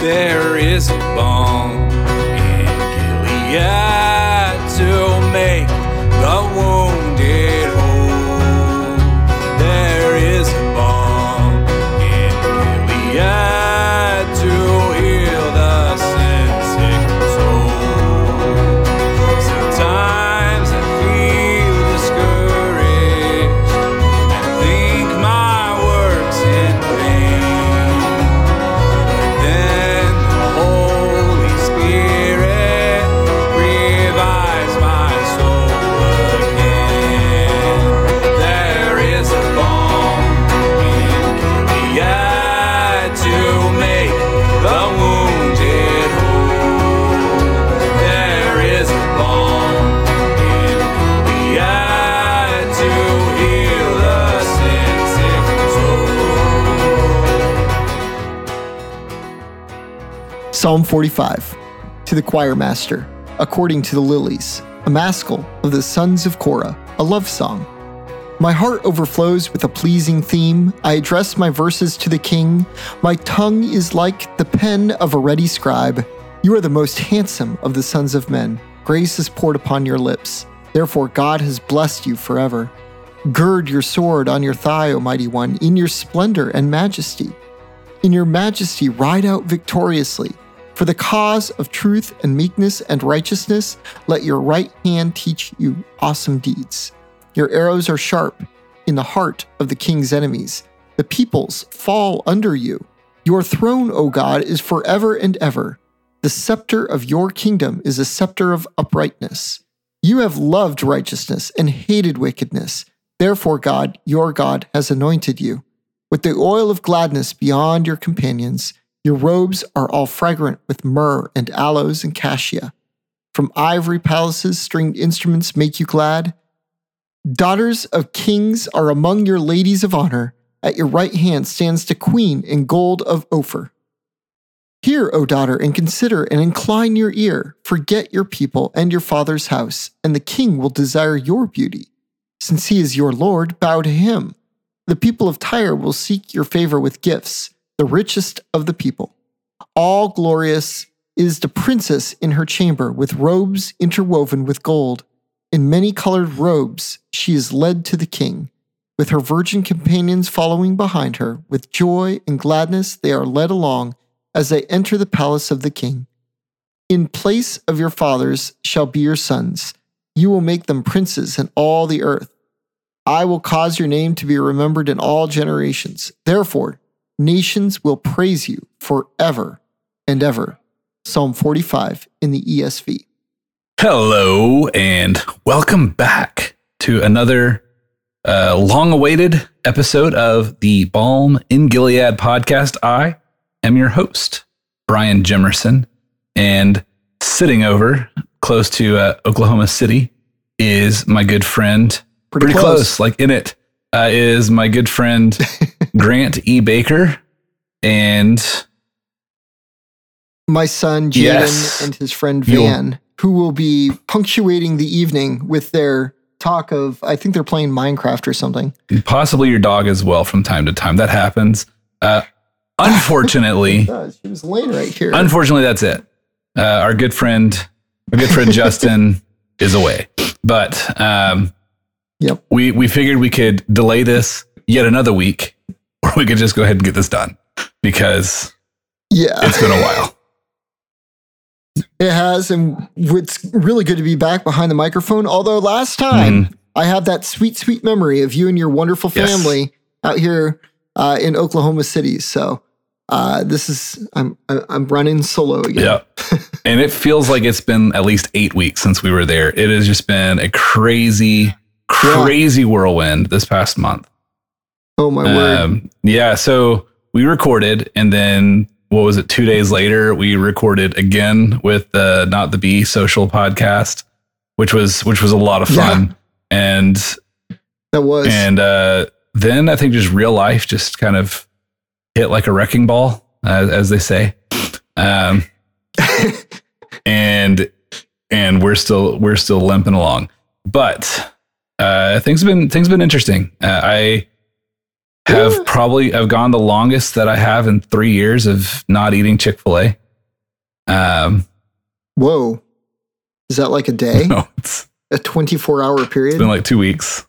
There is a balm in Gilead Psalm 45 To the choir master, according to the lilies, a maskil of the sons of Korah, a love song. My heart overflows with a pleasing theme. I address my verses to the king. My tongue is like the pen of a ready scribe. You are the most handsome of the sons of men. Grace is poured upon your lips. Therefore, God has blessed you forever. Gird your sword on your thigh, O mighty one, in your splendor and majesty. In your majesty, ride out victoriously. For the cause of truth and meekness and righteousness, let your right hand teach you awesome deeds. Your arrows are sharp in the heart of the king's enemies. The peoples fall under you. Your throne, O God, is forever and ever. The scepter of your kingdom is a scepter of uprightness. You have loved righteousness and hated wickedness. Therefore, God, your God, has anointed you with the oil of gladness beyond your companions. Your robes are all fragrant with myrrh and aloes and cassia. From ivory palaces, stringed instruments make you glad. Daughters of kings are among your ladies of honor. At your right hand stands the queen in gold of Ophir. Hear, O daughter, and consider and incline your ear. Forget your people and your father's house, and the king will desire your beauty. Since he is your Lord, bow to him. The people of Tyre will seek your favor with gifts, the richest of the people. All glorious is the princess in her chamber, with robes interwoven with gold. In many colored robes, she is led to the king. With her virgin companions following behind her, with joy and gladness, they are led along as they enter the palace of the king. In place of your fathers shall be your sons. You will make them princes in all the earth. I will cause your name to be remembered in all generations. Therefore, nations will praise you forever and ever. Psalm 45 in the ESV. Hello, and welcome back to another uh, long awaited episode of the Balm in Gilead podcast. I am your host, Brian Jemerson, and sitting over close to uh, Oklahoma City is my good friend, Pretty pretty, close. close. like in it, uh, is my good friend, Grant E. Baker. And My son Jaden Yes. and his friend You'll- Van, who will be punctuating the evening with their talk of, I think they're playing Minecraft or something. possibly your dog as well from time to time. That happens. Uh, unfortunately. She was laying right here. unfortunately, that's it. Uh, our good friend, our good friend Justin is away, but um, yep. we we figured we could delay this yet another week, or we could just go ahead and get this done because Yeah. it's been a while. It has, and it's really good to be back behind the microphone. Although last time I have that sweet, sweet memory of you and your wonderful Yes. family out here uh, in Oklahoma City. So uh, this is I'm I'm running solo again. Yeah. and it feels like it's been at least eight weeks since we were there. It has just been a crazy, crazy whirlwind this past month. Oh my word! Um, yeah. So we recorded, and then what was it? Two days later, we recorded again with the Not the Bee social podcast, which was which was a lot of fun. And That was and uh, then I think just real life just kind of hit like a wrecking ball, as, as they say. Um, and and we're still we're still limping along, but uh, things have been things have been interesting. Uh, I have probably I've gone the longest that I have in three years of not eating Chick Fil A. Um, Whoa. Is that like a day? no, it's, A 24 hour period. It's been like two weeks.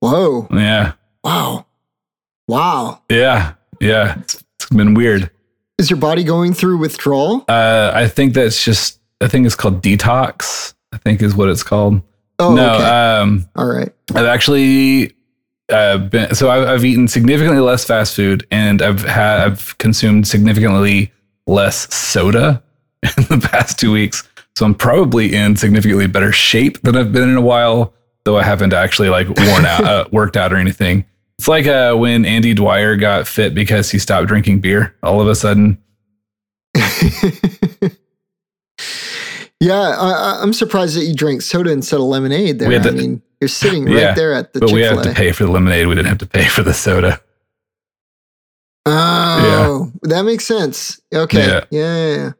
Whoa. Yeah, Wow. Wow. yeah, yeah. It's, it's been weird. Is your body going through withdrawal? Uh, I think that's just I think it's called detox. I think is what it's called. Oh, no, okay. um, All right. I've actually uh, been so I've, I've eaten significantly less fast food, and I've had I've consumed significantly less soda in the past two weeks. So I'm probably in significantly better shape than I've been in a while, though I haven't actually like worn out, uh, worked out or anything. It's like uh, when Andy Dwyer got fit because he stopped drinking beer. All of a sudden, yeah, I, I'm surprised that you drank soda instead of lemonade there. Had I mean, you're sitting right Yeah, there at the but we have to Chick-fil-A. pay for the lemonade. We didn't have to pay for the soda. Oh, that makes sense. Okay. Yeah. Yeah. yeah, yeah.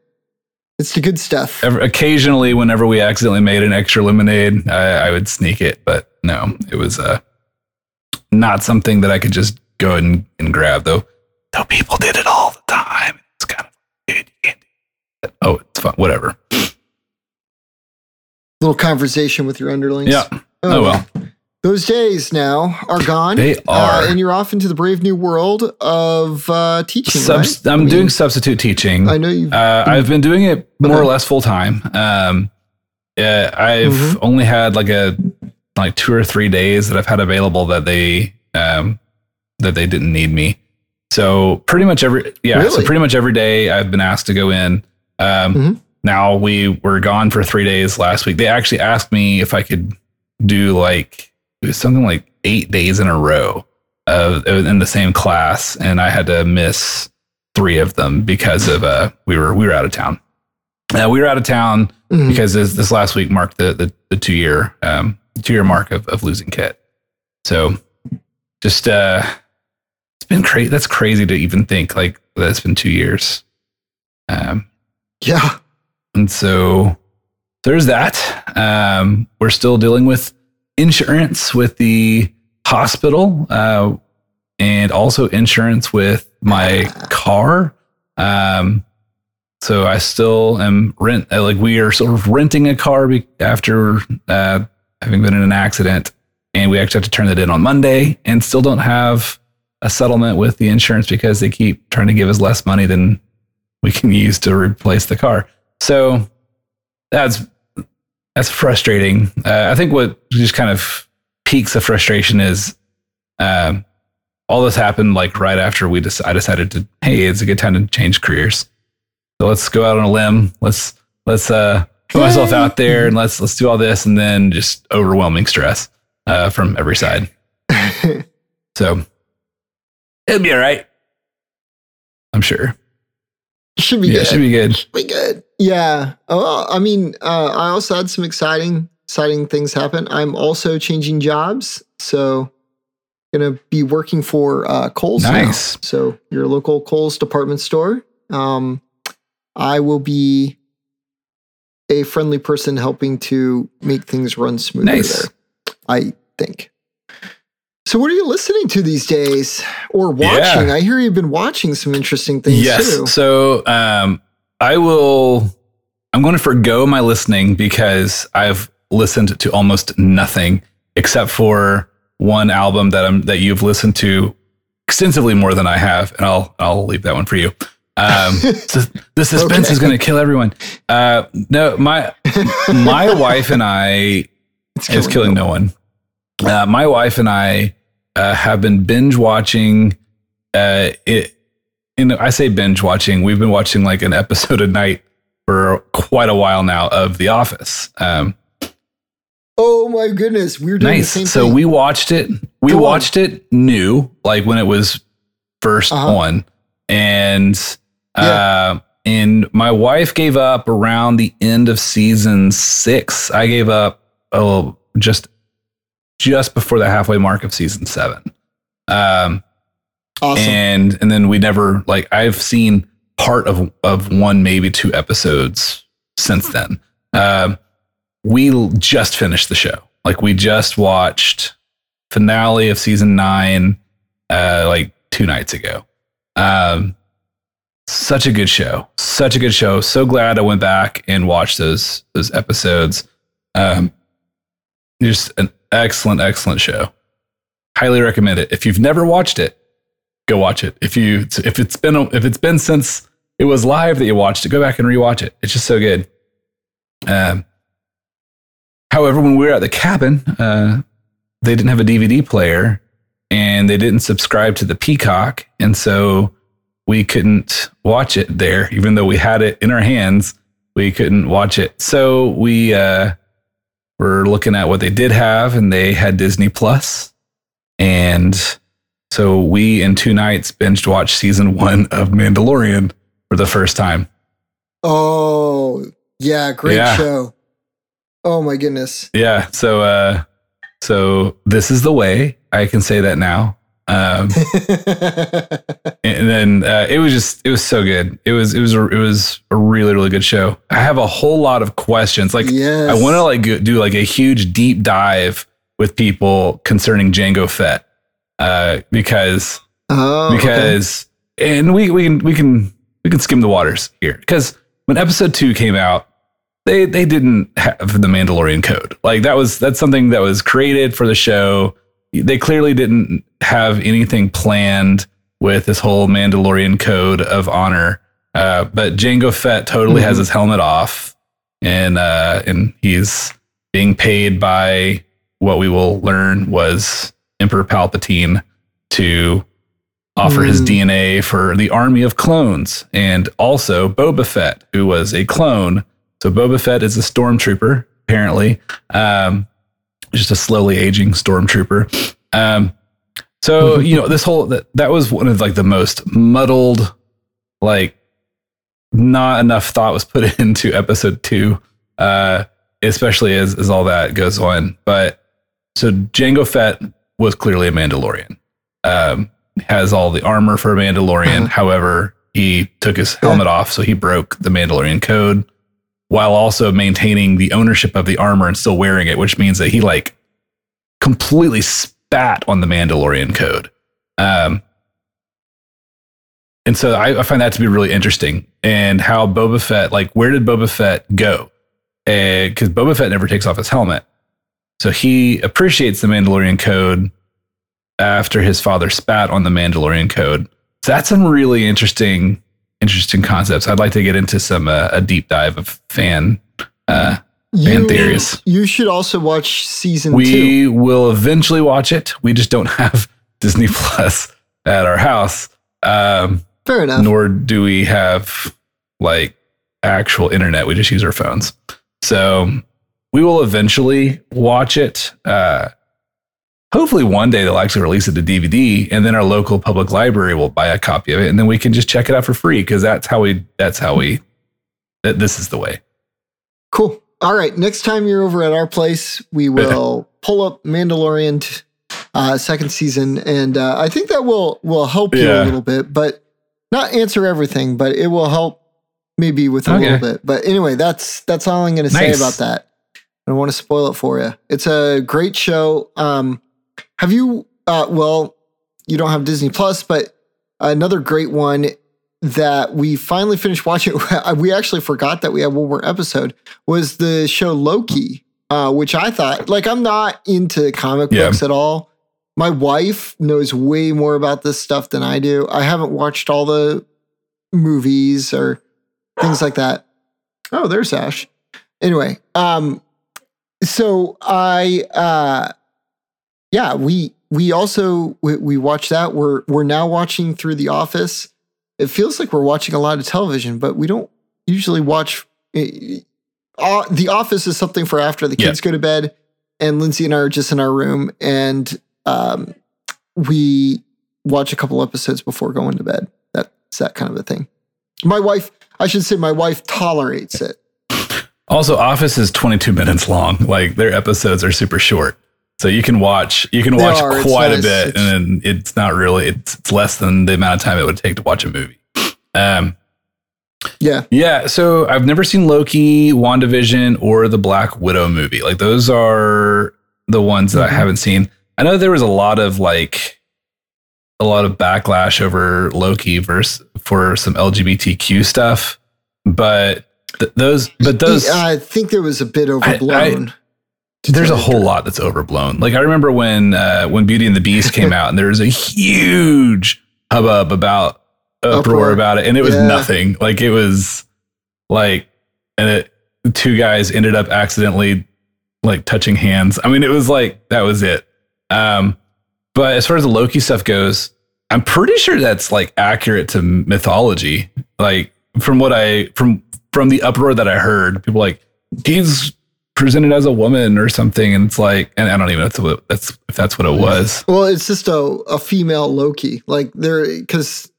It's the good stuff. Ever, occasionally, whenever we accidentally made an extra lemonade, I, I would sneak it. But no, it was uh, not something that I could just go and, and grab. Though, though people did it all the time. It's kind of dude, you can't do that. Oh, it's fun. Whatever. Little conversation with your underlings. Yeah. Oh well. Those days now are gone. They are. Uh, and you're off into the brave new world of uh, teaching. Subs- right? I'm I mean, doing substitute teaching. I know you've. Uh, I've been doing it more or less full time. Um, uh, I've Mhm. only had like a like two or three days that I've had available that they um, that they didn't need me. So pretty much every yeah, so pretty much every day I've been asked to go in. Um, Mhm. Now we were gone for three days last week. They actually asked me if I could do like it was something like eight days in a row of in the same class, and I had to miss three of them because of uh we were we were out of town. Uh, we were out of town Mhm. because this, this last week marked the the, the two year um two year mark of, of losing Kit. So just uh it's been crazy. That's crazy to even think like that it's been two years. Um yeah. And so there's that. Um, we're still dealing with insurance with the hospital uh, and also insurance with my car. Um, so I still am rent uh, like we are sort of renting a car after uh, having been in an accident, and we actually have to turn that in on Monday, and still don't have a settlement with the insurance because they keep trying to give us less money than we can use to replace the car. So that's that's frustrating. Uh, I think what just kind of peaks the frustration is um, all this happened like right after we I decided to hey it's a good time to change careers. So let's go out on a limb. Let's let's uh, put myself out there and let's let's do all this and then just overwhelming stress uh, from every side. So it'll be all right. I'm sure. Should be Yeah, good. should be good. Should be good. Yeah. Oh, well, I mean, uh, I also had some exciting, exciting things happen. I'm also changing jobs, so gonna be working for uh, Kohl's now. Nice. So your local Kohl's department store. Um, I will be a friendly person helping to make things run smoother Nice. there. I think. So what are you listening to these days or watching? Yeah. I hear you've been watching some interesting things yes. too. So um, I will. I'm going to forego my listening because I've listened to almost nothing except for one album that I'm that you've listened to extensively more than I have, and I'll I'll leave that one for you. Um, so the suspense Okay. is going to kill everyone. Uh, no, my my wife and I It's it's killing no one. Uh, my wife and I uh, have been binge watching. Uh, it, and I say binge watching. We've been watching like an episode a night for quite a while now of The Office. Um, Oh my goodness, we're doing nice. the same So thing. we watched it. We Go on. watched it new, like when it was 1st Uh-huh. on, and uh, and my wife gave up around the end of season six. I gave up oh just just before the halfway mark of season seven. Um, awesome. and and then we never like I've seen part of of one maybe two episodes since then. Um, we just finished the show. Like we just watched finale of season nine, uh, like two nights ago. Um, such a good show, such a good show. So glad I went back and watched those those episodes. Um, just an excellent, excellent show. Highly recommend it. If you've never watched it, go watch it. If you if it's been if it's been since it was live that you watched it, go back and rewatch it. It's just so good. Um, however, when we were at the cabin, uh, they didn't have a DVD player and they didn't subscribe to the Peacock, and so we couldn't watch it there, even though we had it in our hands. We couldn't watch it, so we uh, were looking at what they did have, and they had Disney Plus, and so we in two nights binged watched season one of Mandalorian for the first time. Oh, yeah, great Yeah. show. Oh my goodness. Yeah. So, uh, so this is the way I can say that now. Um, and then uh, it was just it was so good. It was it was a, it was a really really good show. I have a whole lot of questions. Like yes. I want to like do like a huge deep dive with people concerning Jango Fett uh, because oh, okay. because and we we can we can we can skim the waters here because when episode two came out they they didn't have the mandalorian code like that was that's something that was created for the show they clearly didn't have anything planned with this whole mandalorian code of honor uh, but Jango Fett totally has Mhm. his helmet off and uh, and he's being paid by what we will learn was Emperor Palpatine to offer his Hmm. DNA for the army of clones, and also Boba Fett, who was a clone. So Boba Fett is a stormtrooper, apparently, um, just a slowly aging stormtrooper. Um, so you know, this whole that that was one of like the most muddled, like not enough thought was put into episode two, uh, especially as as all that goes on. But so Jango Fett was clearly a Mandalorian. Um, has all the armor for a Mandalorian. Uh-huh. However, he took his helmet off, so he broke the Mandalorian code while also maintaining the ownership of the armor and still wearing it, which means that he like completely spat on the Mandalorian code. Um, and so I, I find that to be really interesting and how Boba Fett, like, where did Boba Fett go? Because Boba Fett never takes off his helmet. So he appreciates the Mandalorian code after his father spat on the Mandalorian code. So that's some really interesting, interesting concepts. I'd like to get into some uh, a deep dive of fan. Uh, fan theories. You should also watch season two. we will eventually watch it. We just don't have Disney Plus at our house, um, Fair enough. nor do we have like actual internet. We just use our phones. So we will eventually watch it. Uh, hopefully, one day they'll actually release it to DVD, and then our local public library will buy a copy of it, and then we can just check it out for free because that's how we. That's how we. That this is the way. Cool. All right. Next time you're over at our place, we will pull up Mandalorian t- uh, second season, and uh, I think that will will help you Yeah. a little bit, but not answer everything, but it will help maybe with a Okay. little bit. But anyway, that's that's all I'm going to say about that. I don't want to spoil it for you. It's a great show. Um, have you? Uh, well, you don't have Disney Plus, but another great one that we finally finished watching. we actually forgot that we had one more episode. Was the show Loki, uh, which I thought like I'm not into comic Yeah. books at all. My wife knows way more about this stuff than I do. I haven't watched all the movies or things like that. Oh, there's Ash. Anyway, um, so I, uh, yeah, we we also we, we watch that. We're we're now watching through The Office. It feels like we're watching a lot of television, but we don't usually watch. eh, Uh, the Office is something for after the Yeah. kids go to bed, and Lindsay and I are just in our room, and um, we watch a couple episodes before going to bed. That's that kind of a thing. My wife, I should say, my wife tolerates it. Also, Office is 22 minutes long. Like their episodes are super short. So you can watch you can They watch are. Quite nice. a bit It's- and it's not really it's, it's less than the amount of time it would take to watch a movie. Um Yeah. yeah, so I've never seen Loki, WandaVision or the Black Widow movie. Like those are the ones that Mhm. I haven't seen. I know there was a lot of like a lot of backlash over Loki verse for some LGBTQ stuff, but th- those but those I think there was a bit overblown. to there's a whole lot that's overblown. Like I remember when uh, when Beauty and the Beast came out, and there was a huge hubbub about uproar, Uproar. about it, and it was Yeah. nothing. Like it was like, and it two guys ended up accidentally like touching hands. I mean, it was like that was it. Um, but as far as the Loki stuff goes, I'm pretty sure that's like accurate to mythology. Like from what I from from the uproar that I heard, people like he's presented as a woman or something, and it's like, and I don't even know if that's what that's if that's what it was. Well, it's just a, a female Loki. Like there, because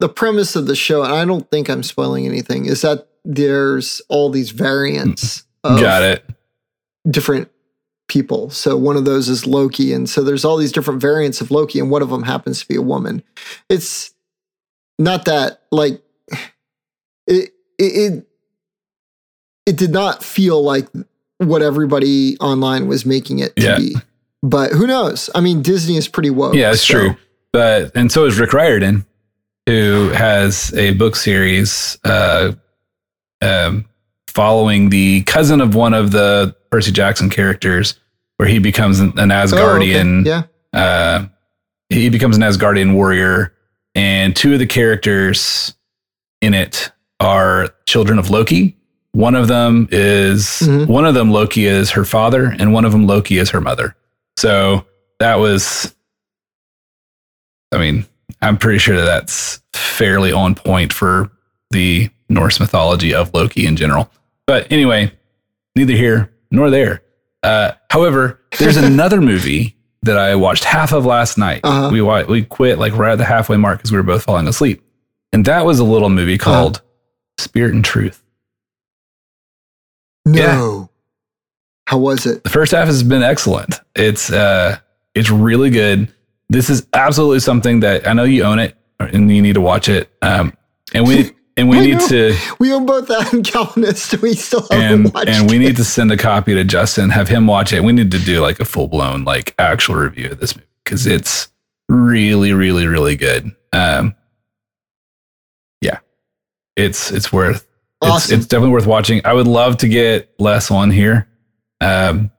the premise of the show, and I don't think I'm spoiling anything, is that there's all these variants mm. of Got it. different people. So one of those is Loki, and so there's all these different variants of Loki, and one of them happens to be a woman. It's not that like it it it, did not feel like what everybody online was making it to Yeah. be. But who knows? I mean, Disney is pretty woke. Yeah, it's so- true. But and so is Rick Riordan, who has a book series uh, um, following the cousin of one of the Percy Jackson characters, where he becomes an, an Oh, okay. Asgardian. Yeah. uh, he becomes an Asgardian warrior, and two of the characters in it are children of Loki. One of them is Mhm. one of them Loki is her father, and one of them Loki is her mother. So that was, I mean, I'm pretty sure that that's fairly on point for the Norse mythology of Loki in general. But anyway, neither here nor there. Uh, however, there's another movie that I watched half of last night. Uh-huh. We wa- we quit like right at the halfway mark because we were both falling asleep, and that was a little movie Uh-huh. called Spirit and Truth. No. How was it? The first half has been excellent. It's uh, it's really good. This is absolutely something that I know you own it and you need to watch it. Um, and we and we need know. to We own both that and Calvinist. We still haven't and watched and we it. need to send a copy to Justin, have him watch it. We need to do like a full blown like actual review of this movie because it's really, really, really good. Um, yeah, it's it's worth Awesome. it's definitely worth watching. I would love to get Les on here. Um,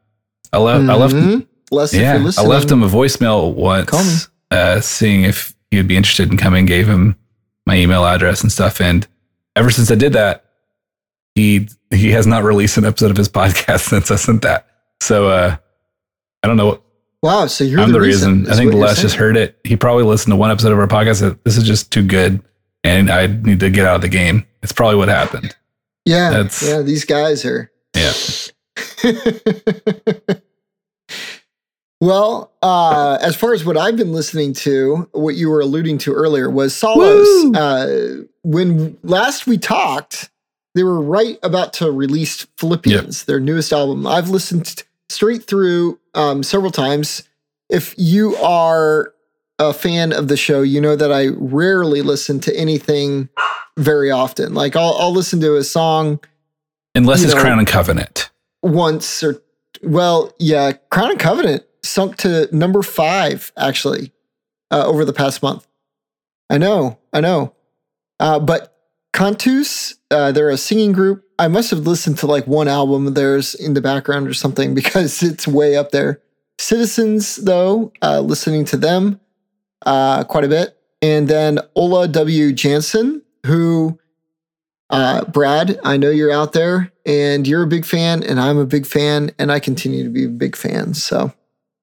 I left I left. Les, yeah I left him a voicemail once, uh, seeing if he would be interested in coming. Gave him my email address and stuff, and ever since I did that, he he has not released an episode of his podcast since I sent that. So uh, I don't know what Wow, so you're I'm the, the reason. I think Les just heard it. He probably listened to one episode of our podcast. This is just too good, and I need to get out of the game. It's probably what happened. Yeah, That's- yeah. These guys are. Yeah. well, uh, as far as what I've been listening to, what you were alluding to earlier was Solos. Uh, when last we talked, they were right about to release Philippians, their newest album. I've listened straight through um, several times. If you are a fan of the show, you know that I rarely listen to anything very often. Like I'll, I'll listen to a song Unless it's know- Crown and Covenant. once or well, yeah, Crown and Covenant sunk to number five actually uh, over the past month. I know, I know, uh, but Cantus, uh, they're a singing group. I must have listened to like one album of theirs in the background or something because it's way up there. Citizens, though, uh, listening to them uh, quite a bit, and then Ola W. Jansen, who uh, Brad, I know you're out there and you're a big fan, and I'm a big fan, and I continue to be a big fan. So,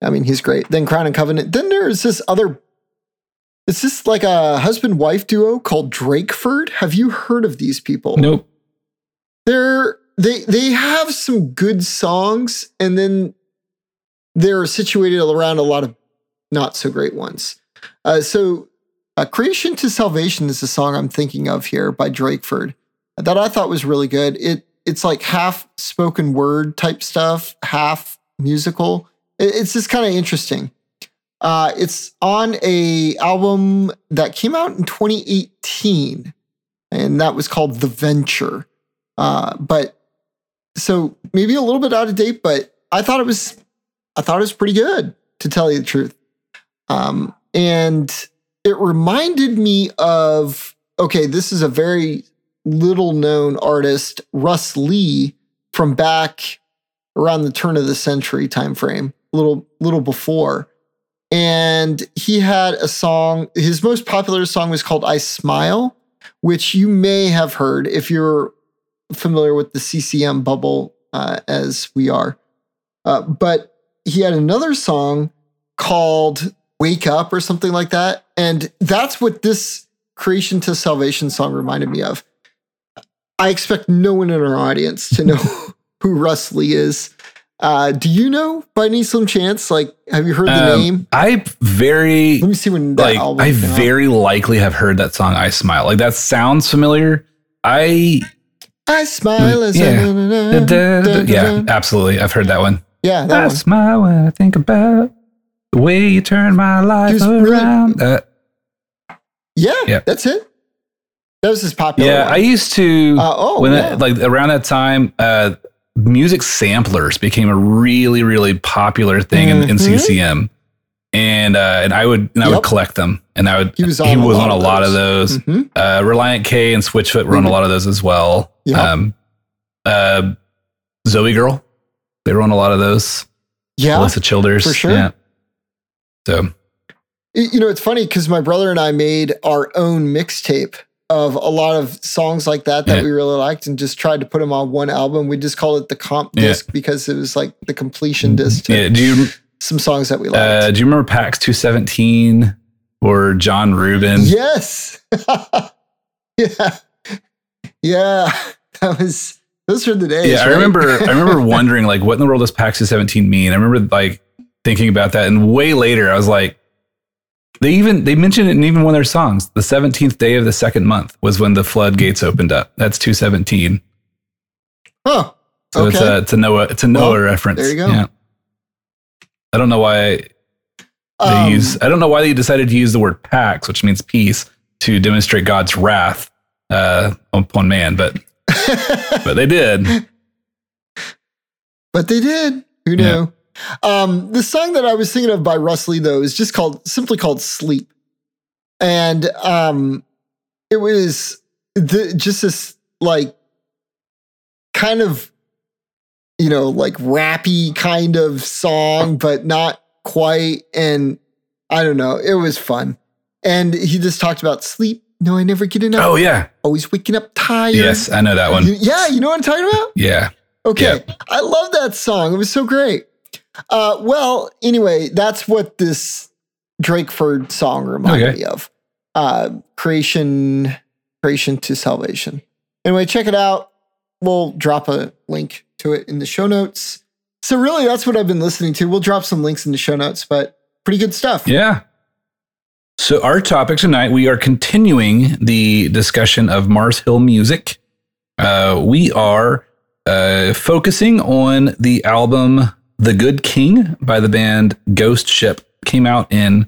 I mean, he's great. Then Crown and Covenant. Then there's this other. It's this like a husband wife duo called Drakeford. Have you heard of these people? Nope. They're they they have some good songs, and then they're situated around a lot of not so great ones. Uh, so, uh, "Creation to Salvation" is the song I'm thinking of here by Drakeford that I thought was really good. It it's like half spoken word type stuff, half musical. It- it's just kind of interesting. Uh, it's on a album that came out in 2018, and that was called The Venture. Uh, but so maybe a little bit out of date, but I thought it was I thought it was pretty good. to tell you the truth. Um, and it reminded me of okay, this is a very little known artist, Russ Lee, from back around the turn of the century time frame, little little before. And he had a song, his most popular song was called I Smile, which you may have heard if you're familiar with the CCM bubble uh, as we are. Uh, but he had another song called Wake Up or something like that. And that's what this Creation to Salvation song reminded me of. I expect no one in our audience to know who Russ Lee is. Uh, do you know by any slim chance? Like, have you heard the Um, name? I very Let me see when that like album I came out. very likely have heard that song I Smile. Like that sounds familiar. I I smile as Yeah. I, yeah, absolutely. I've heard that one. yeah, that I one. smile when I think about the way you turn my life Just really- around. Uh, Yeah, Yeah. that's it. That was his popular. yeah, one. I used to Uh, oh, when yeah. it, like around that time, uh, music samplers became a really really popular thing in, in Mhm. CCM, and uh, and I would and I would collect them, and I would He was he on a was lot on a of lot of those. Mhm. Uh, Relient K and Switchfoot were on a Mhm. lot of those as well. Yep. Um, uh, ZOEgirl, they were on a lot of those. yeah. Alisa Childers, for sure. Yeah. So You know, it's funny because my brother and I made our own mixtape of a lot of songs like that that Yeah. we really liked and just tried to put them on one album. We just called it the comp Yeah. disc because it was like the completion disc to yeah, do you some songs that we liked. uh, do you remember PAX two seventeen or John Reuben? yes. yeah. Yeah. That was, those were the days. Yeah, I remember. I remember wondering like, what in the world does PAX 217 mean? I remember like thinking about that, and way later, I was like, they even they mentioned it in even one of their songs. The 17th day of the second month was when the floodgates opened up. That's 217. Huh. So it's Okay. a it's a Noah it's a Noah Well, reference. there you go. Yeah. I don't know why they Um, use. I don't know why they decided to use the word "pax," which means peace, to demonstrate God's wrath uh, upon man. But but they did. but they did. Who Yeah. Um, the song that I was thinking of by Russ Lee though is just called simply called "Sleep," and um, it was the, just this like kind of you know like rappy kind of song, but not quite. And I don't know, it was fun. And he just talked about sleep. No, I never get enough. Oh yeah. Always waking up tired. Yes, I know that one. Yeah, you know what I'm talking about? Yeah. Okay. I love that song. It was so great. Uh, well, anyway, that's what this Drakeford song reminded Okay. me of. Uh, creation, creation to salvation. Anyway, check it out. We'll drop a link to it in the show notes. So really, that's what I've been listening to. We'll drop some links in the show notes, but pretty good stuff. Yeah. So, our topic tonight, we are continuing the discussion of Mars Hill music. Uh, we are uh, focusing on the album The Good King by the band Ghost Ship. Came out in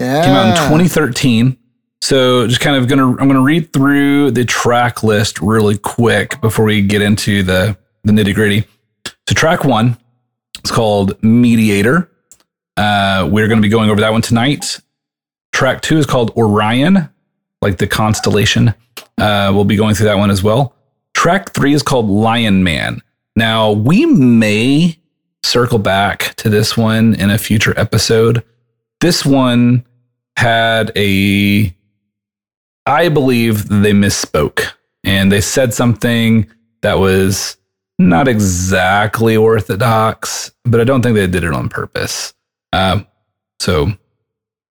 Yeah. came out in 2013. So just kind of gonna I'm gonna read through the track list really quick before we get into the the nitty gritty. So track one, it's called Mediator. Uh, we're gonna be going over that one tonight. Track two is called Orion, like the constellation. Uh, we'll be going through that one as well. Track three is called Lion Man. Now we may circle back to this one in a future episode. This one had a I believe they misspoke and they said something that was not exactly orthodox, but I don't think they did it on purpose. Um, so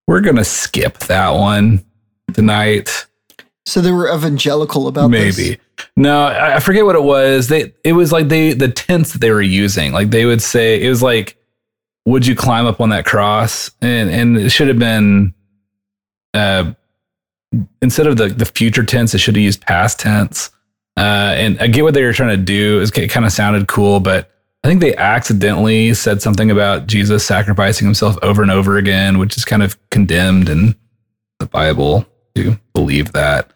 we're gonna skip that one tonight. So they were evangelical about this. No, I forget what it was. They it was like they the tense that they were using. Like they would say it was like, "Would you climb up on that cross?" And and it should have been, uh, instead of the the future tense, it should have used past tense. Uh, and I get what they were trying to do. It kind of sounded cool, but I think they accidentally said something about Jesus sacrificing himself over and over again, which is kind of condemned in the Bible to believe that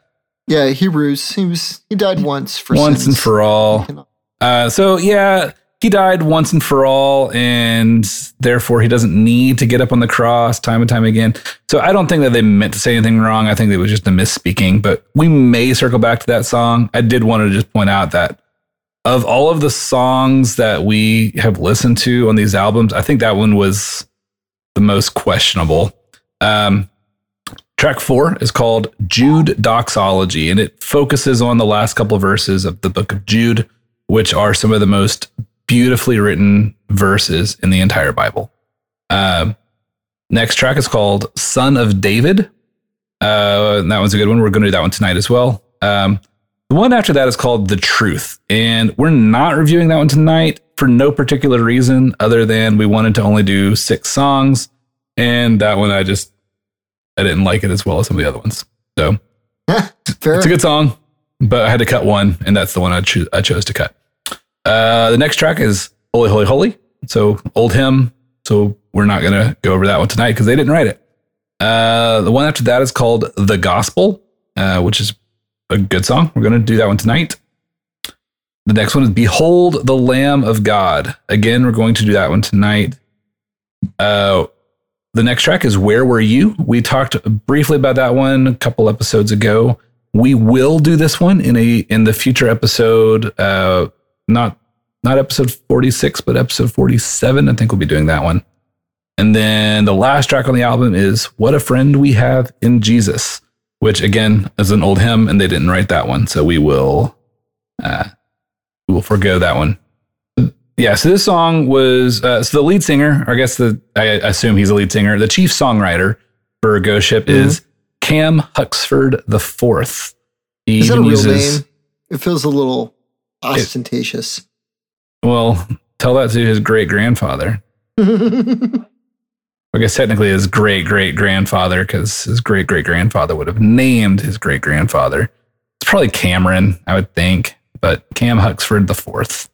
Yeah, Hebrews. He was he died once for once and for all. Uh, so yeah, he died once and for all, and therefore he doesn't need to get up on the cross time and time again. So I don't think that they meant to say anything wrong. I think it was just a misspeaking, but we may circle back to that song. I did want to just point out that of all of the songs that we have listened to on these albums, I think that one was the most questionable. Um, track four is called Jude Doxology, and it focuses on the last couple of verses of the book of Jude, which are some of the most beautifully written verses in the entire Bible. Um, next track is called Son of David. Uh, that one's a good one. We're going to do that one tonight as well. Um, the one after that is called The Truth. And we're not reviewing that one tonight for no particular reason other than we wanted to only do six songs. And that one, I just, I didn't like it as well as some of the other ones. So it's a good song, but I had to cut one, and that's the one I, cho- I chose to cut. Uh, the next track is Holy, Holy, Holy. So old hymn. So we're not going to go over that one tonight because they didn't write it. Uh, the one after that is called The Gospel, uh, which is a good song. We're going to do that one tonight. The next one is Behold the Lamb of God. Again, we're going to do that one tonight. Uh, the next track is Where Were You? We talked briefly about that one a couple episodes ago. We will do this one in a in the future episode. Uh, not not episode 46, but episode 47. I think we'll be doing that one. And then the last track on the album is What a Friend We Have in Jesus, which again is an old hymn and they didn't write that one. So we will uh, we will forego that one. Yeah, so this song was uh, so the lead singer, or I guess the I assume he's a lead singer, the chief songwriter for Ghost Ship Mhm. is Cam Huxford the Fourth. He Is that a real uses- name? It feels a little ostentatious. Well, tell that to his great grandfather. I guess technically his great great grandfather, because his great great grandfather would have named his great grandfather. It's probably Cameron, I would think, but Cam Huxford the fourth.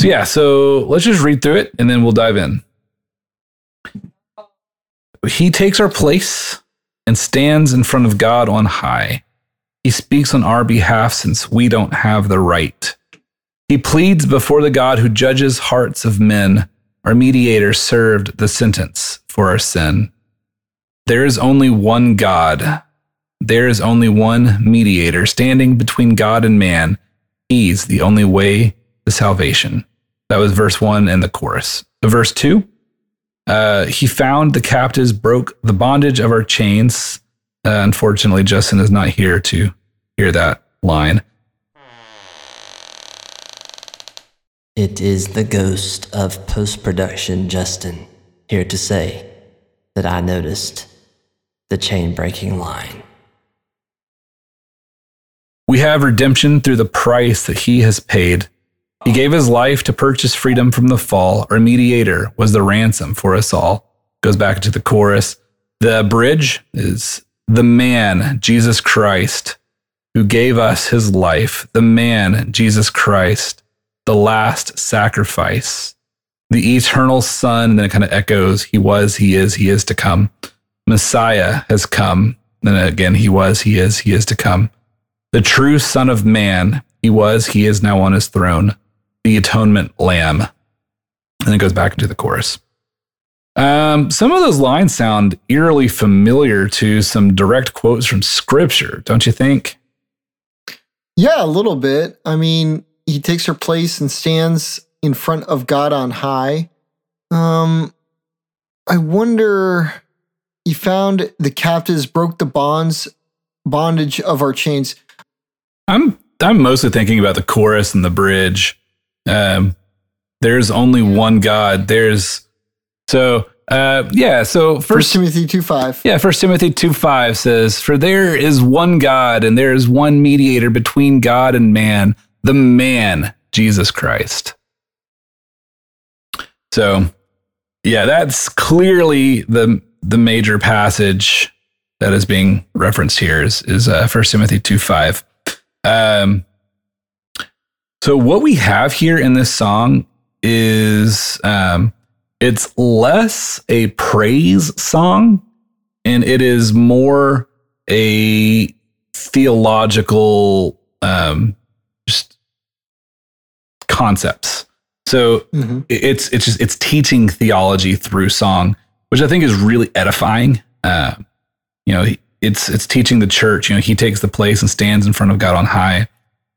So yeah, so let's just read through it and then we'll dive in. He takes our place and stands in front of God on high. He speaks on our behalf since we don't have the right. He pleads before the God who judges hearts of men. Our mediator served the sentence for our sin. There is only one God. There is only one mediator standing between God and man. He's the only way to salvation. That was verse one and the chorus. Verse two, uh, he found the captives, broke the bondage of our chains. Uh, unfortunately, Justin is not here to hear that line. It is the ghost of post production Justin here to say that I noticed the chain breaking line. We have redemption through the price that he has paid. He gave his life to purchase freedom from the fall. Our mediator was the ransom for us all. Goes back to the chorus. The bridge is the man, Jesus Christ, who gave us his life. The man, Jesus Christ, the last sacrifice. The eternal Son, and then it kind of echoes, He was, He is, He is to come. Messiah has come. Then again, He was, He is, He is to come the true Son of Man. He was, he is now on his throne, the atonement lamb. And it goes back into the chorus. Um, some of those lines sound eerily familiar to some direct quotes from scripture, don't you think? Yeah, a little bit. I mean, he takes her place and stands in front of God on high. Um, I wonder. He found the captives, broke the bonds, bondage of our chains. I'm I'm mostly thinking about the chorus and the bridge. Um, there's only one God. There's so uh, yeah. So First first Timothy two five. Yeah, First Timothy 2 5 says, For there is one God, and there is one mediator between God and man, the man, Jesus Christ. So, yeah, that's clearly the the major passage that is being referenced here is, is uh, 1 Timothy 2 5. Um, so, what we have here in this song is um, it's less a praise song and it is more a theological um, just concepts So Mhm. it's it's just it's teaching theology through song, which I think is really edifying. Uh, you know, it's it's teaching the church. You know, he takes the place and stands in front of God on high,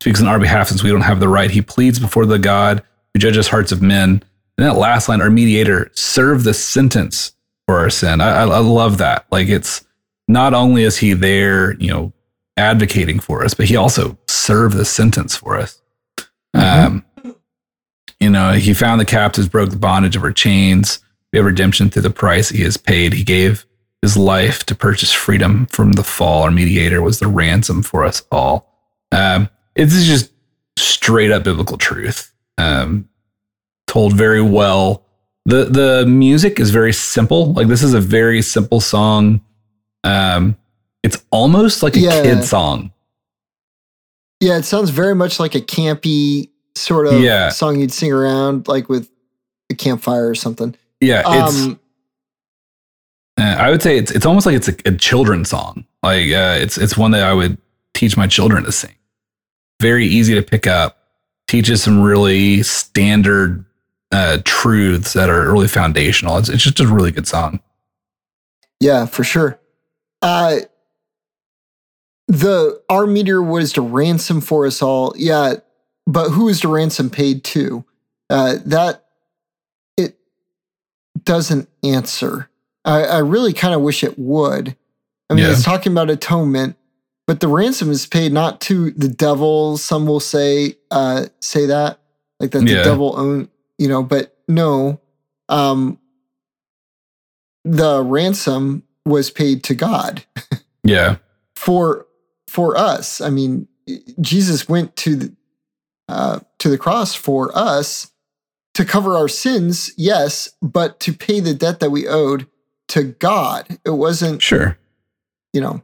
speaks on our behalf since we don't have the right. He pleads before the God who judges hearts of men. And that last line, our mediator, serve the sentence for our sin. I, I, I love that. Like it's not only is he there, you know, advocating for us, but he also served the sentence for us. Um, you know, he found the captives, broke the bondage of our chains. We have redemption through the price he has paid. He gave his life to purchase freedom from the fall. Our mediator was the ransom for us all. Um, it's just straight up biblical truth, um, told very well. the The music is very simple. Like this is a very simple song. Um, it's almost like a Yeah. kid song. Yeah, it sounds very much like a campy sort of Yeah. song you'd sing around, like with a campfire or something. Yeah, it's. Um, Uh, I would say it's it's almost like it's a, a children's song. Like uh, it's it's one that I would teach my children to sing. Very easy to pick up. Teaches some really standard uh, truths that are really foundational. It's, it's just a really good song. yeah, for sure. Uh, the our mediator was to ransom for us all. Yeah, but who is the ransom paid to? Uh, that it doesn't answer. I, I really kind of wish it would. I mean, Yeah. it's talking about atonement, but the ransom is paid not to the devil. Some will say uh, say that like that Yeah. the devil own you know, but no. Um, the ransom was paid to God Yeah, for for us. I mean, Jesus went to the uh, to the cross for us to cover our sins, yes, but to pay the debt that we owed to God. It wasn't, sure. you know,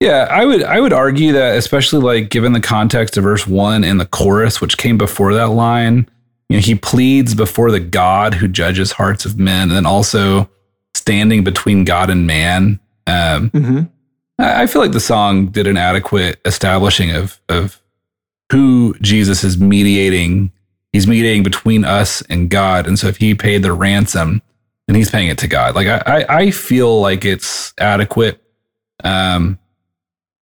Yeah, I would I would argue that especially like given the context of verse 1 and the chorus which came before that line, you know, he pleads before the God who judges hearts of men and then also standing between God and man. Um I I feel like the song did an adequate establishing of of who Jesus is mediating. He's mediating between us and God, and so if he paid the ransom, then he's paying it to God. Like I, I, I feel like it's adequate. Um,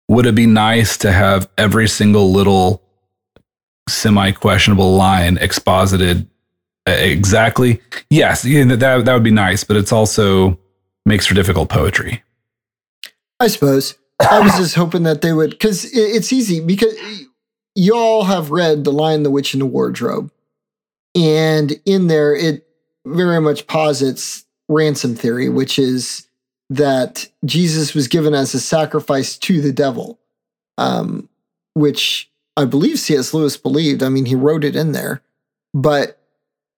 would it be nice to have every single little semi questionable line exposited uh, exactly? Yes, that that would be nice, but it's also makes for difficult poetry. I suppose. I was just hoping that they would, because it's easy, because you all have read The Lion, the Witch, and the Wardrobe. And in there, it very much posits ransom theory, which is that Jesus was given as a sacrifice to the devil, um, which I believe C.S. Lewis believed. I mean, he wrote it in there. But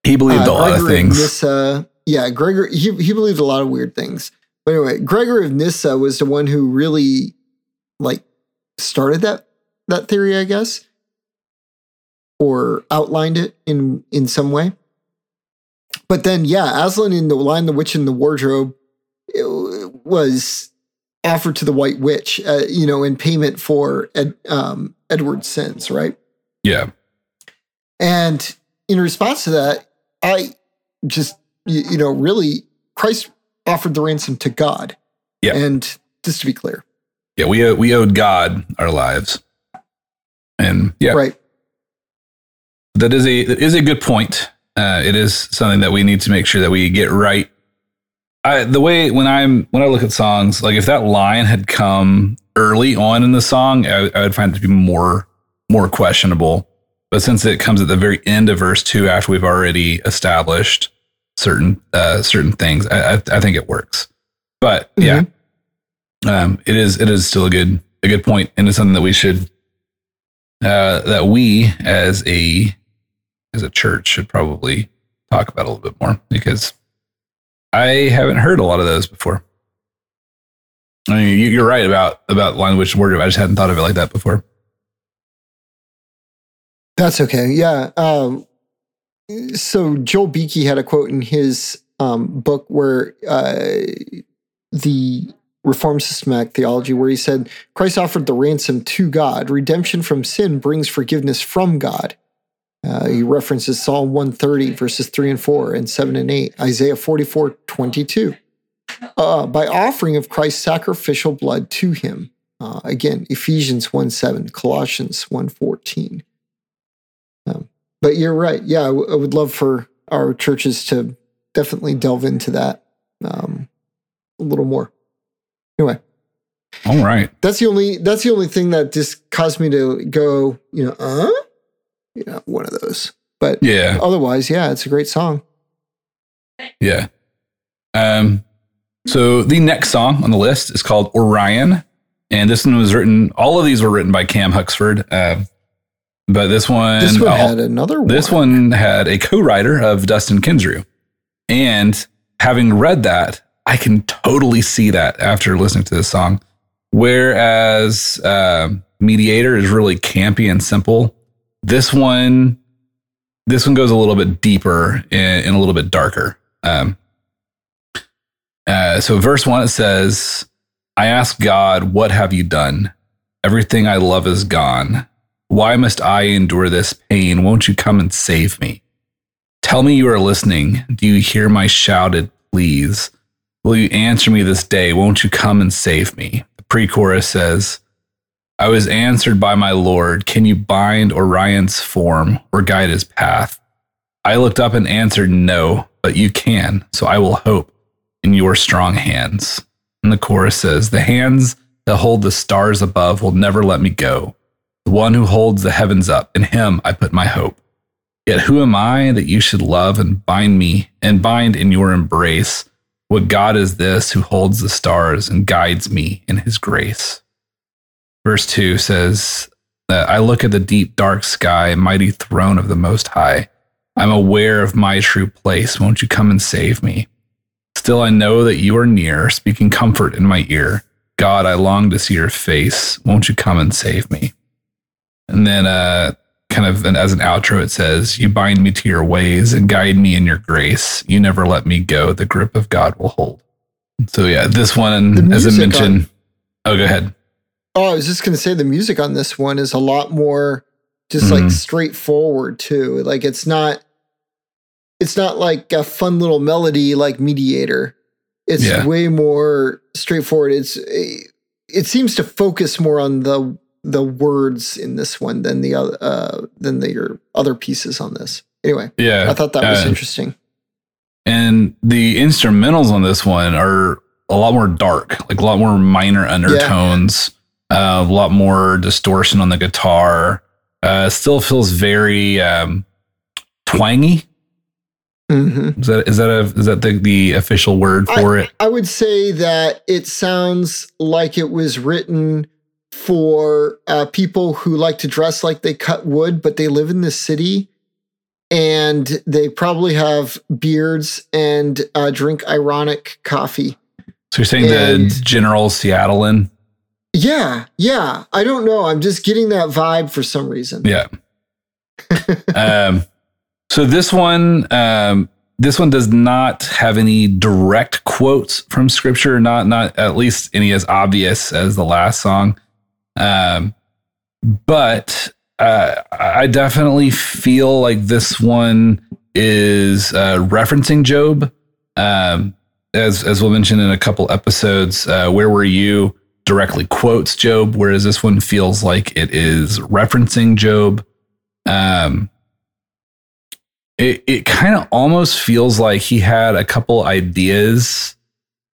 He believed uh, a lot of things. Nyssa, yeah, Gregor, he, he believed a lot of weird things. But anyway, Gregor of Nyssa was the one who really like started that that theory, I guess, or outlined it in in some way. But then, yeah, Aslan in the Lion, the Witch, and the Wardrobe it was offered to the White Witch, uh, you know, in payment for Ed, um, Edward's sins, right? yeah, And in response to that, I just, you, you know, really, Christ offered the ransom to God. Yeah. And just to be clear, yeah. We owe- we owed God our lives, and yeah, right? that is a that is a good point. Uh, it is something that we need to make sure that we get right. I, the way when I'm when I look at songs, like if that line had come early on in the song, I, I would find it to be more more questionable. But since it comes at the very end of verse two, after we've already established certain uh, certain things, I, I, I think it works. But yeah, um, it is it is still a good a good point, and it's something that we should uh, that we as a as a church should probably talk about a little bit more because I haven't heard a lot of those before. I mean, you- you're right about about language and word. I just hadn't thought of it like that before. That's okay. Yeah. Um, so Joel Beeke had a quote in his um, book where uh, the Reformed Systematic Theology, where he said, Christ offered the ransom to God. Redemption from sin brings forgiveness from God. Uh, he references Psalm 130, verses 3 and 4, and 7 and 8, Isaiah 44, 22. Uh, by offering of Christ's sacrificial blood to him. Uh, again, Ephesians 1 7, Colossians 1 14. Um, but you're right. Yeah, I, w- I would love for our churches to definitely delve into that um, a little more. Anyway, All right. that's the only that's the only thing that just caused me to go, you know, uh, you know, one of those. But Yeah. otherwise, yeah, it's a great song. Yeah. Um, so the next song on the list is called Orion. And this one was written, all of these were written by Cam Huxford. Um, but this one, This one had another one. this one had a co-writer of Dustin Kensrue. And having read that, I can totally see that after listening to this song. Whereas um Mediator is really campy and simple, this one, this one goes a little bit deeper and, and a little bit darker. Um, uh, so verse one it says, "I ask God, what have you done? Everything I love is gone. Why must I endure this pain? Won't you come and save me? Tell me you are listening. Do you hear my shouted pleas? Will you answer me this day? Won't you come and save me? The pre chorus says, I was answered by my Lord. Can you bind Orion's form or guide his path? I looked up and answered, No, but you can. So I will hope in your strong hands. And the chorus says, The hands that hold the stars above will never let me go. The one who holds the heavens up, in him I put my hope. Yet who am I that you should love and bind me and bind in your embrace? What God is this who holds the stars and guides me in his grace? Verse 2 says that I look at the deep, dark sky, mighty throne of the Most High. I'm aware of my true place. Won't you come and save me? Still, I know that you are near, speaking comfort in my ear. God, I long to see your face. Won't you come and save me? And then, uh, kind of an, as an outro, it says, You bind me to your ways and guide me in your grace. You never let me go. The grip of God will hold. So, yeah, this one, as I mentioned, oh, go ahead. Oh, I was just gonna say the music on this one is a lot more just like Mhm. straightforward too. Like it's not it's not like a fun little melody like Mediator. It's Yeah. way more straightforward. It's it seems to focus more on the the words in this one than the other uh, than the your other pieces on this. Anyway, Yeah. I thought that was uh, interesting. And the instrumentals on this one are a lot more dark, like a lot more minor undertones, uh, a lot more distortion on the guitar. Uh, still feels very um, twangy. hmm Is that is that a is that the, the official word for it? I would say that it sounds like it was written for uh, people who like to dress like they cut wood, but they live in the city and they probably have beards and uh, drink ironic coffee. So you're saying the and- General Seattlean? Yeah, yeah. I don't know. I'm just getting that vibe for some reason. Yeah. um, so this one, um, this one does not have any direct quotes from scripture, not not at least any as obvious as the last song. Um, but uh, I definitely feel like this one is uh, referencing Job. Um, as as we'll mention in a couple episodes, uh, where were you directly quotes Job, whereas this one feels like it is referencing Job. Um, it it kind of almost feels like he had a couple ideas.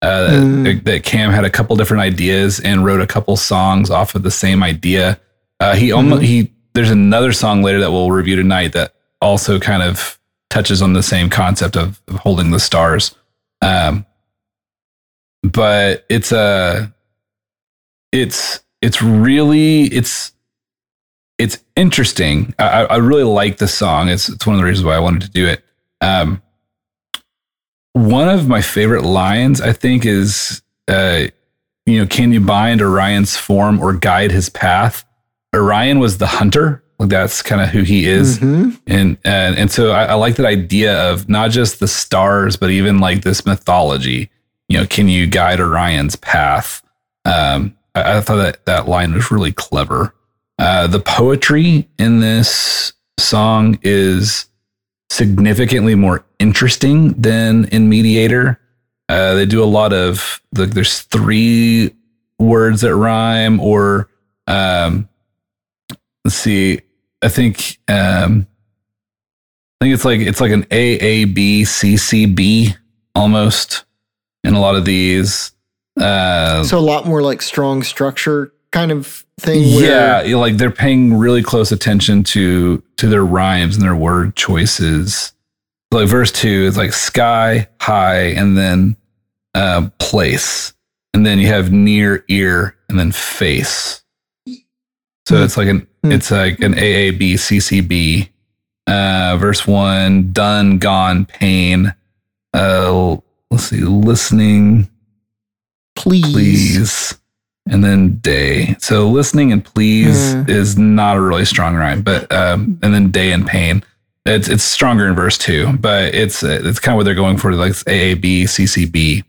Uh, Mm. that, Cam had a couple different ideas and wrote a couple songs off of the same idea. Uh, he almost he there's another song later that we'll review tonight that also kind of touches on the same concept of, of holding the stars. Um, but it's a it's it's really it's it's interesting. I, I really like the song. It's it's one of the reasons why I wanted to do it. Um, one of my favorite lines, I think, is uh, you know, can you bind Orion's form or guide his path? Orion was the hunter. Like that's kind of who he is Mhm. and and and so I, I like that idea of not just the stars, but even like this mythology. You know, can you guide Orion's path? Um, I, I thought that that line was really clever. Uh, the poetry in this song is significantly more interesting than in Mediator. Uh, they do a lot of like there's three words that rhyme, or um, let's see, I think um, I think it's like it's like an A A B C C B almost in a lot of these. Uh, So a lot more like strong structure kind of thing. Yeah, like they're paying really close attention to to their rhymes and their word choices. Like verse two is like sky high and then uh, place, and then you have near ear and then face. So Hmm. it's like an Hmm. it's like an AAB CCB. Uh, verse one, done, gone, pain. Uh, let's see, listening please. please and then day. So listening and please Hmm. is not a really strong rhyme but um and then day and pain. It's it's stronger in verse two but it's it's kind of what they're going for like aab ccb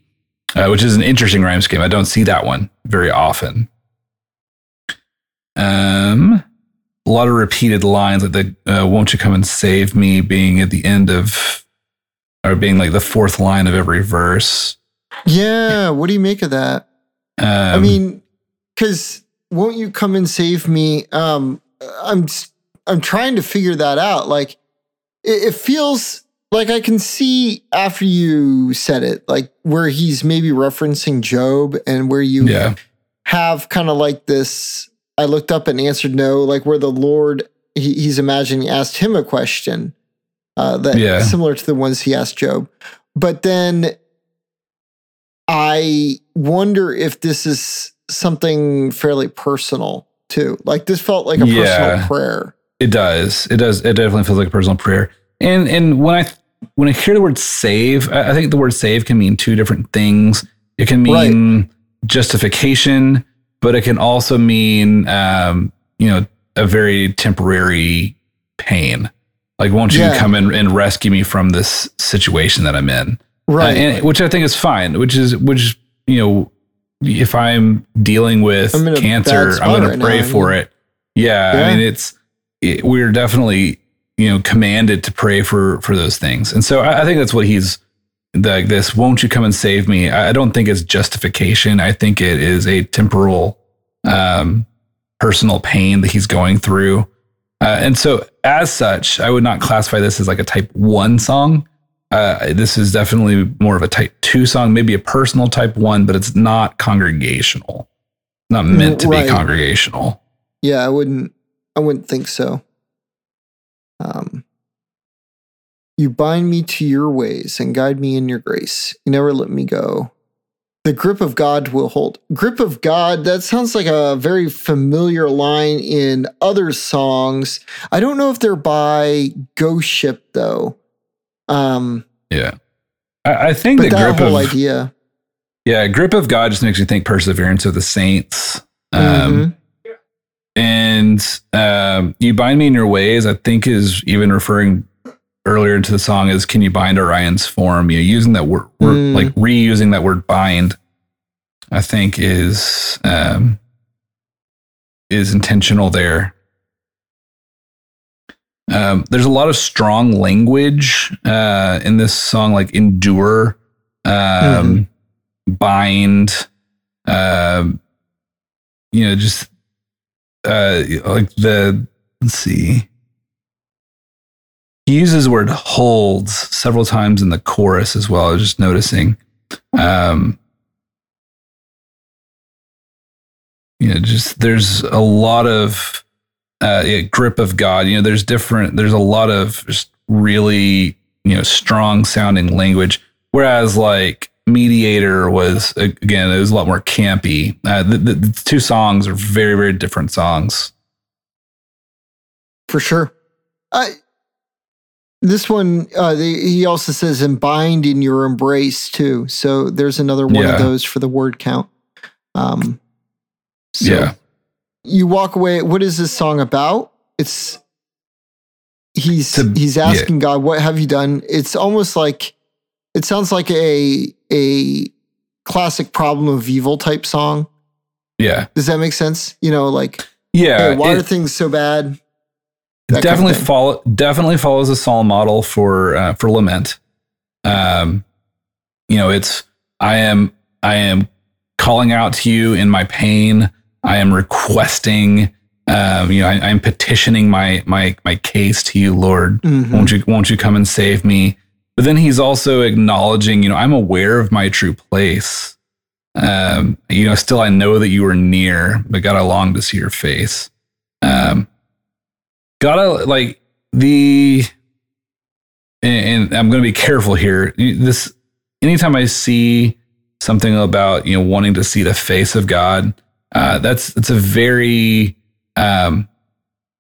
uh, which is an interesting rhyme scheme. I don't see that one very often. Um a lot of repeated lines like the uh, won't you come and save me being at the end of or being like the fourth line of every verse Yeah. What do you make of that? um, I mean, because won't you come and save me? Um, I'm I'm trying to figure that out. Like, it, it feels like I can see after you said it, like where he's maybe referencing Job, and where you yeah have kind of like this. I looked up and answered no, like where the Lord he, he's imagining asked him a question uh, that Yeah. similar to the ones he asked Job, but then I wonder if this is something fairly personal too. Like this felt like a Yeah. personal prayer. It does. It does. It definitely feels like a personal prayer. And and when I when I hear the word save, I I think the word save can mean two different things. It can mean justification, but it can also mean um, you know, a very temporary pain. Like, won't you Yeah. come in and rescue me from this situation that I'm in? Uh, Right. and, which I think is fine. Which is which you know, if I'm dealing with I'm cancer, I'm going right to pray now, for it. Yeah, Yeah. I mean, it's it, we're definitely you know commanded to pray for for those things, and so I, I think that's what he's like. This won't you come and save me? I, I don't think it's justification. I think it is a temporal, um, personal pain that he's going through, uh, and so as such, I would not classify this as like a type one song. Uh, this is definitely more of a type two song, maybe a personal type one, but it's not congregational. Not meant to Right. be congregational. yeah, I wouldn't I wouldn't think so. Um You bind me to your ways and guide me in your grace. You never let me go. The grip of God will hold. Grip of God, that sounds like a very familiar line in other songs. I don't know if they're by Ghost Ship though. Um, Yeah. I, I think the that whole of idea. yeah, grip of God just makes you think perseverance of the saints. Um, Mhm. and um, you bind me in your ways, I think is even referring earlier into the song is can you bind Orion's form? You know, using that word, word Mm. like reusing that word bind, I think is um, is intentional there. Um, there's a lot of strong language uh, in this song, like endure, um, bind, um, you know, just uh, like the let's see. He uses the word holds several times in the chorus as well. I was just noticing. Um, you know, just there's a lot of uh, yeah, grip of God. You know, there's different. There's a lot of just really you know strong sounding language. Whereas like Mediator was again, it was a lot more campy. Uh, the, the, the two songs are very very different songs. For sure. I this one uh the, he also says and bind in your embrace too. So there's another one Yeah. of those for the word count. Um so Yeah. You walk away what is this song about? It's he's To- he's yeah. asking God, what have you done? It's almost like it sounds like a a classic problem of evil type song. Yeah, Does that make sense? You know, like yeah. hey, why it- are things so bad? that kind of definitely follow definitely follows a psalm model for uh, for lament. Um, you know, it's I am I am calling out to you in my pain. I am requesting. Um, you know, I, I'm petitioning my my my case to you, Lord. Mhm. Won't you won't you come and save me? But then he's also acknowledging, you know, I'm aware of my true place. Um, you know, still I know that you are near, but God, I long to see your face. Um, gotta like the and, and I'm going to be careful here. This anytime I see something about you know wanting to see the face of God, uh, that's it's a very um,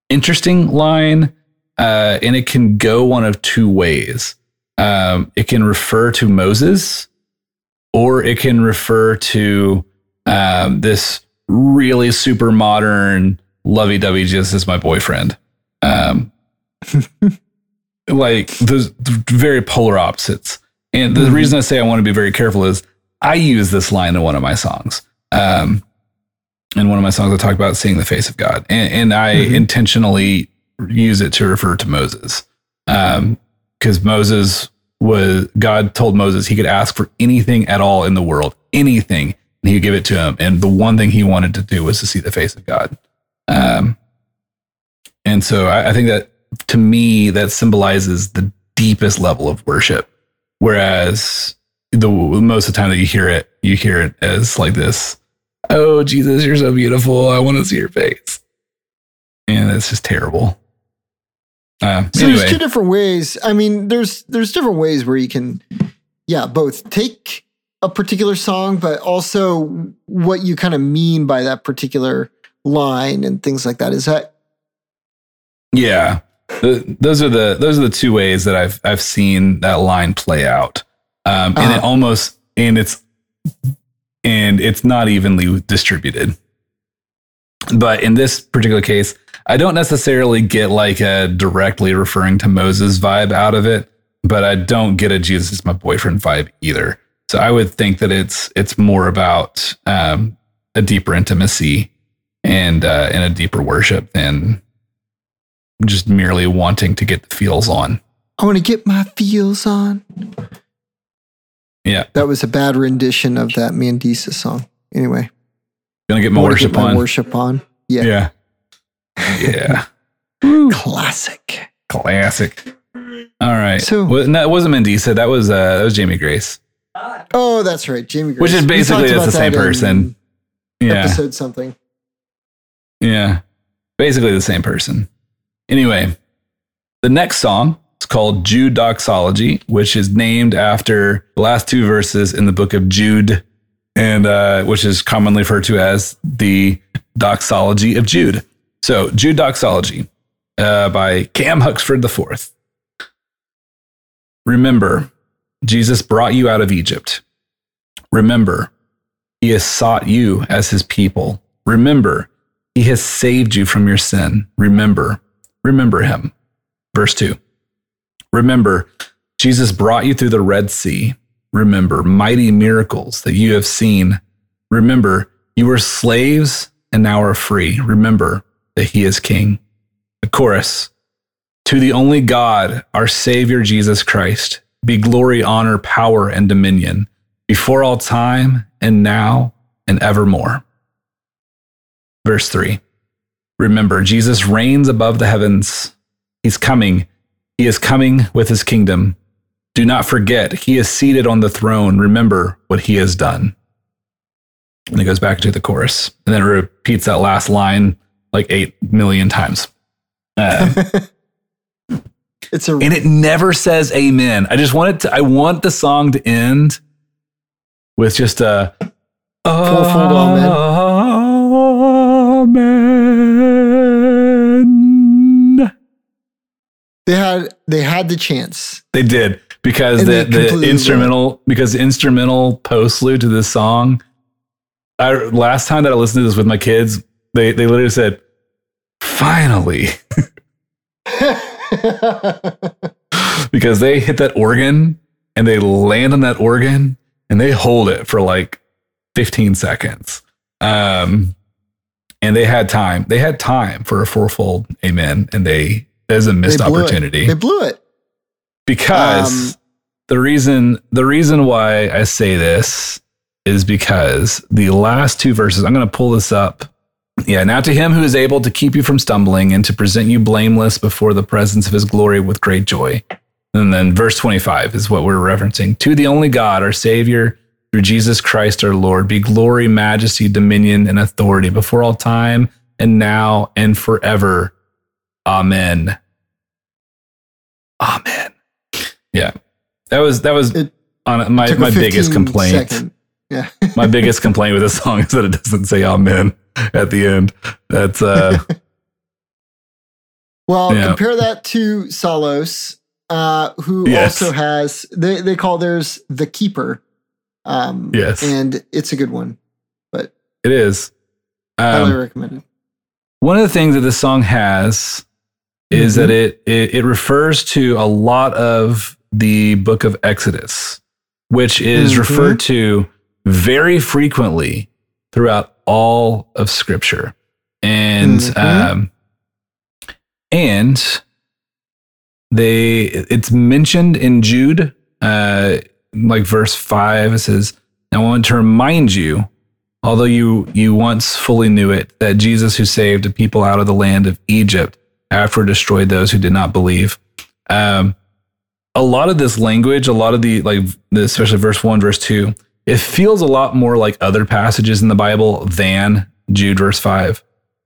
interesting line, uh, and it can go one of two ways. Um, it can refer to Moses, or it can refer to um, this really super modern lovey-dovey Jesus is my boyfriend. Um, like those very polar opposites. And the Mhm. reason I say I want to be very careful is I use this line in one of my songs. Um, in one of my songs, I talk about seeing the face of God, and, and I Mhm. intentionally use it to refer to Moses, because Moses was God told Moses he could ask for anything at all in the world, anything, and he would give it to him. And the one thing he wanted to do was to see the face of God. Um, and so I, I think that to me, that symbolizes the deepest level of worship. Whereas the most of the time that you hear it, you hear it as like this, oh, Jesus, you're so beautiful. I want to see your face. And it's just terrible. Uh, So anyway, there's two different ways. I mean, there's there's different ways where you can, yeah, both take a particular song, but also what you kind of mean by that particular line and things like that. Is that Yeah, The- those are the those are the two ways that I've I've seen that line play out, um, and Uh-huh. it almost and it's and it's not evenly distributed. But in this particular case, I don't necessarily get like a directly referring to Moses vibe out of it, but I don't get a Jesus my boyfriend vibe either. So I would think that it's it's more about um, a deeper intimacy and uh, and a deeper worship than just merely wanting to get the feels on. I want to get my feels on? Yeah, That was a bad rendition of that Mandisa song. Anyway, gonna get I my worship get my on. worship on. Yeah, Yeah, yeah, classic. classic. All right. So- well, that wasn't Mandisa. That was uh, that was Jamie Grace. Oh, that's right, Jamie. Grace. Which is basically it's the same person. Yeah, Episode something. yeah, basically the same person. Anyway, the next song is called Jude Doxology, which is named after the last two verses in the book of Jude, and uh, which is commonly referred to as the Doxology of Jude. So, Jude Doxology uh, by Cam Huxford IV. Remember, Jesus brought you out of Egypt. Remember, he has sought you as his people. Remember, he has saved you from your sin. Remember, remember him. Verse 2. Remember, Jesus brought you through the Red Sea. Remember mighty miracles that you have seen. Remember, you were slaves and now are free. Remember that he is king. The chorus. To the only God, our Savior Jesus Christ, be glory, honor, power, and dominion before all time and now and evermore. Verse 3 Remember, Jesus reigns above the heavens. He's coming. He is coming with his kingdom. Do not forget, he is seated on the throne. Remember what he has done. And it goes back to the chorus and then it repeats that last line like 8 million times. Uh, It's a and it never says amen. I just want it to, I want the song to end with just a Fourfold amen. They had they had the chance. They did because And the, the instrumental because the instrumental postlude to this song. I last time that I listened to this with my kids, they they literally said, "Finally," because they hit that organ and they land on that organ and they hold it for like 15 seconds. Um, and they had time. They had time for a fourfold amen, and they is a missed They blew it. opportunity They blew it. because Um, the reason the reason why I say this is because the last two verses. I'm going to pull this up. Yeah, now to him who is able to keep you from stumbling and to present you blameless before the presence of his glory with great joy. And then verse 25 is what we're referencing. To the only God, our Savior, through Jesus Christ our Lord, be glory, majesty, dominion, and authority before all time and now and forever. Amen. Amen. Yeah. That was that was It on my my biggest complaint. second. Yeah. My biggest complaint with this song is that it doesn't say amen at the end. That's uh Well, Yeah. compare that to Salos, uh, who Yes. also has they they call theirs the keeper. Um, Yes. and it's a good one. But it is. Highly Um, recommended. one of the things that this song has is Mhm. that it, it it refers to a lot of the book of Exodus, which is Mhm. referred to very frequently throughout all of Scripture, and Mhm. um, and they it's mentioned in Jude, uh, like verse five. It says, "I want to remind you." Although you you once fully knew it, that Jesus who saved a people out of the land of Egypt after destroyed those who did not believe. Um, a lot of this language, a lot of the like, especially verse one, verse two, it feels a lot more like other passages in the Bible than Jude verse five.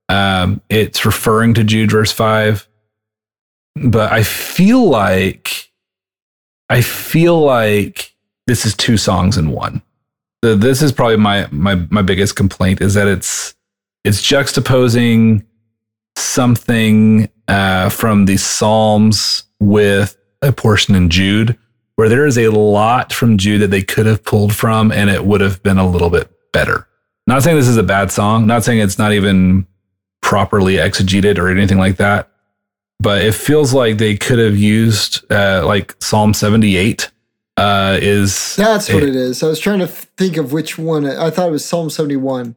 Um, it's referring to Jude verse five, but I feel like I feel like this is two songs in one. This is probably my my my biggest complaint is that it's it's juxtaposing something uh, from the Psalms with a portion in Jude, where there is a lot from Jude that they could have pulled from, and it would have been a little bit better. Not saying this is a bad song. Not saying it's not even properly exegeted or anything like that. But it feels like they could have used uh, like Psalm 78 uh, is That's what it is. I was trying to think of which one. I thought it was Psalm 71.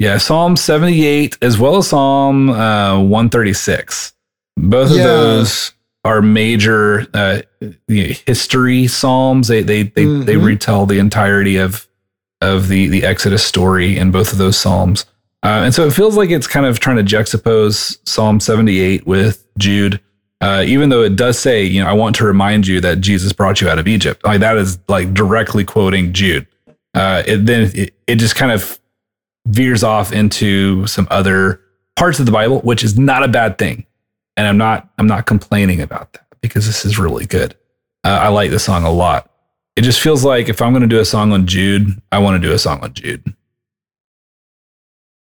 Yeah, Psalm 78 as well as Psalm uh, 136. Both Yeah. of those are major uh, history psalms. They they they, they Mhm. retell the entirety of of the the Exodus story in both of those psalms. Uh, and so it feels like it's kind of trying to juxtapose Psalm 78 with Jude. Uh, even though it does say, you know, I want to remind you that Jesus brought you out of Egypt. Like that is like directly quoting Jude. Uh, it, then it, it just kind of veers off into some other parts of the Bible, which is not a bad thing. And I'm not I'm not complaining about that because this is really good. Uh, I like this song a lot. It just feels like if I'm going to do a song on Jude, I want to do a song on Jude.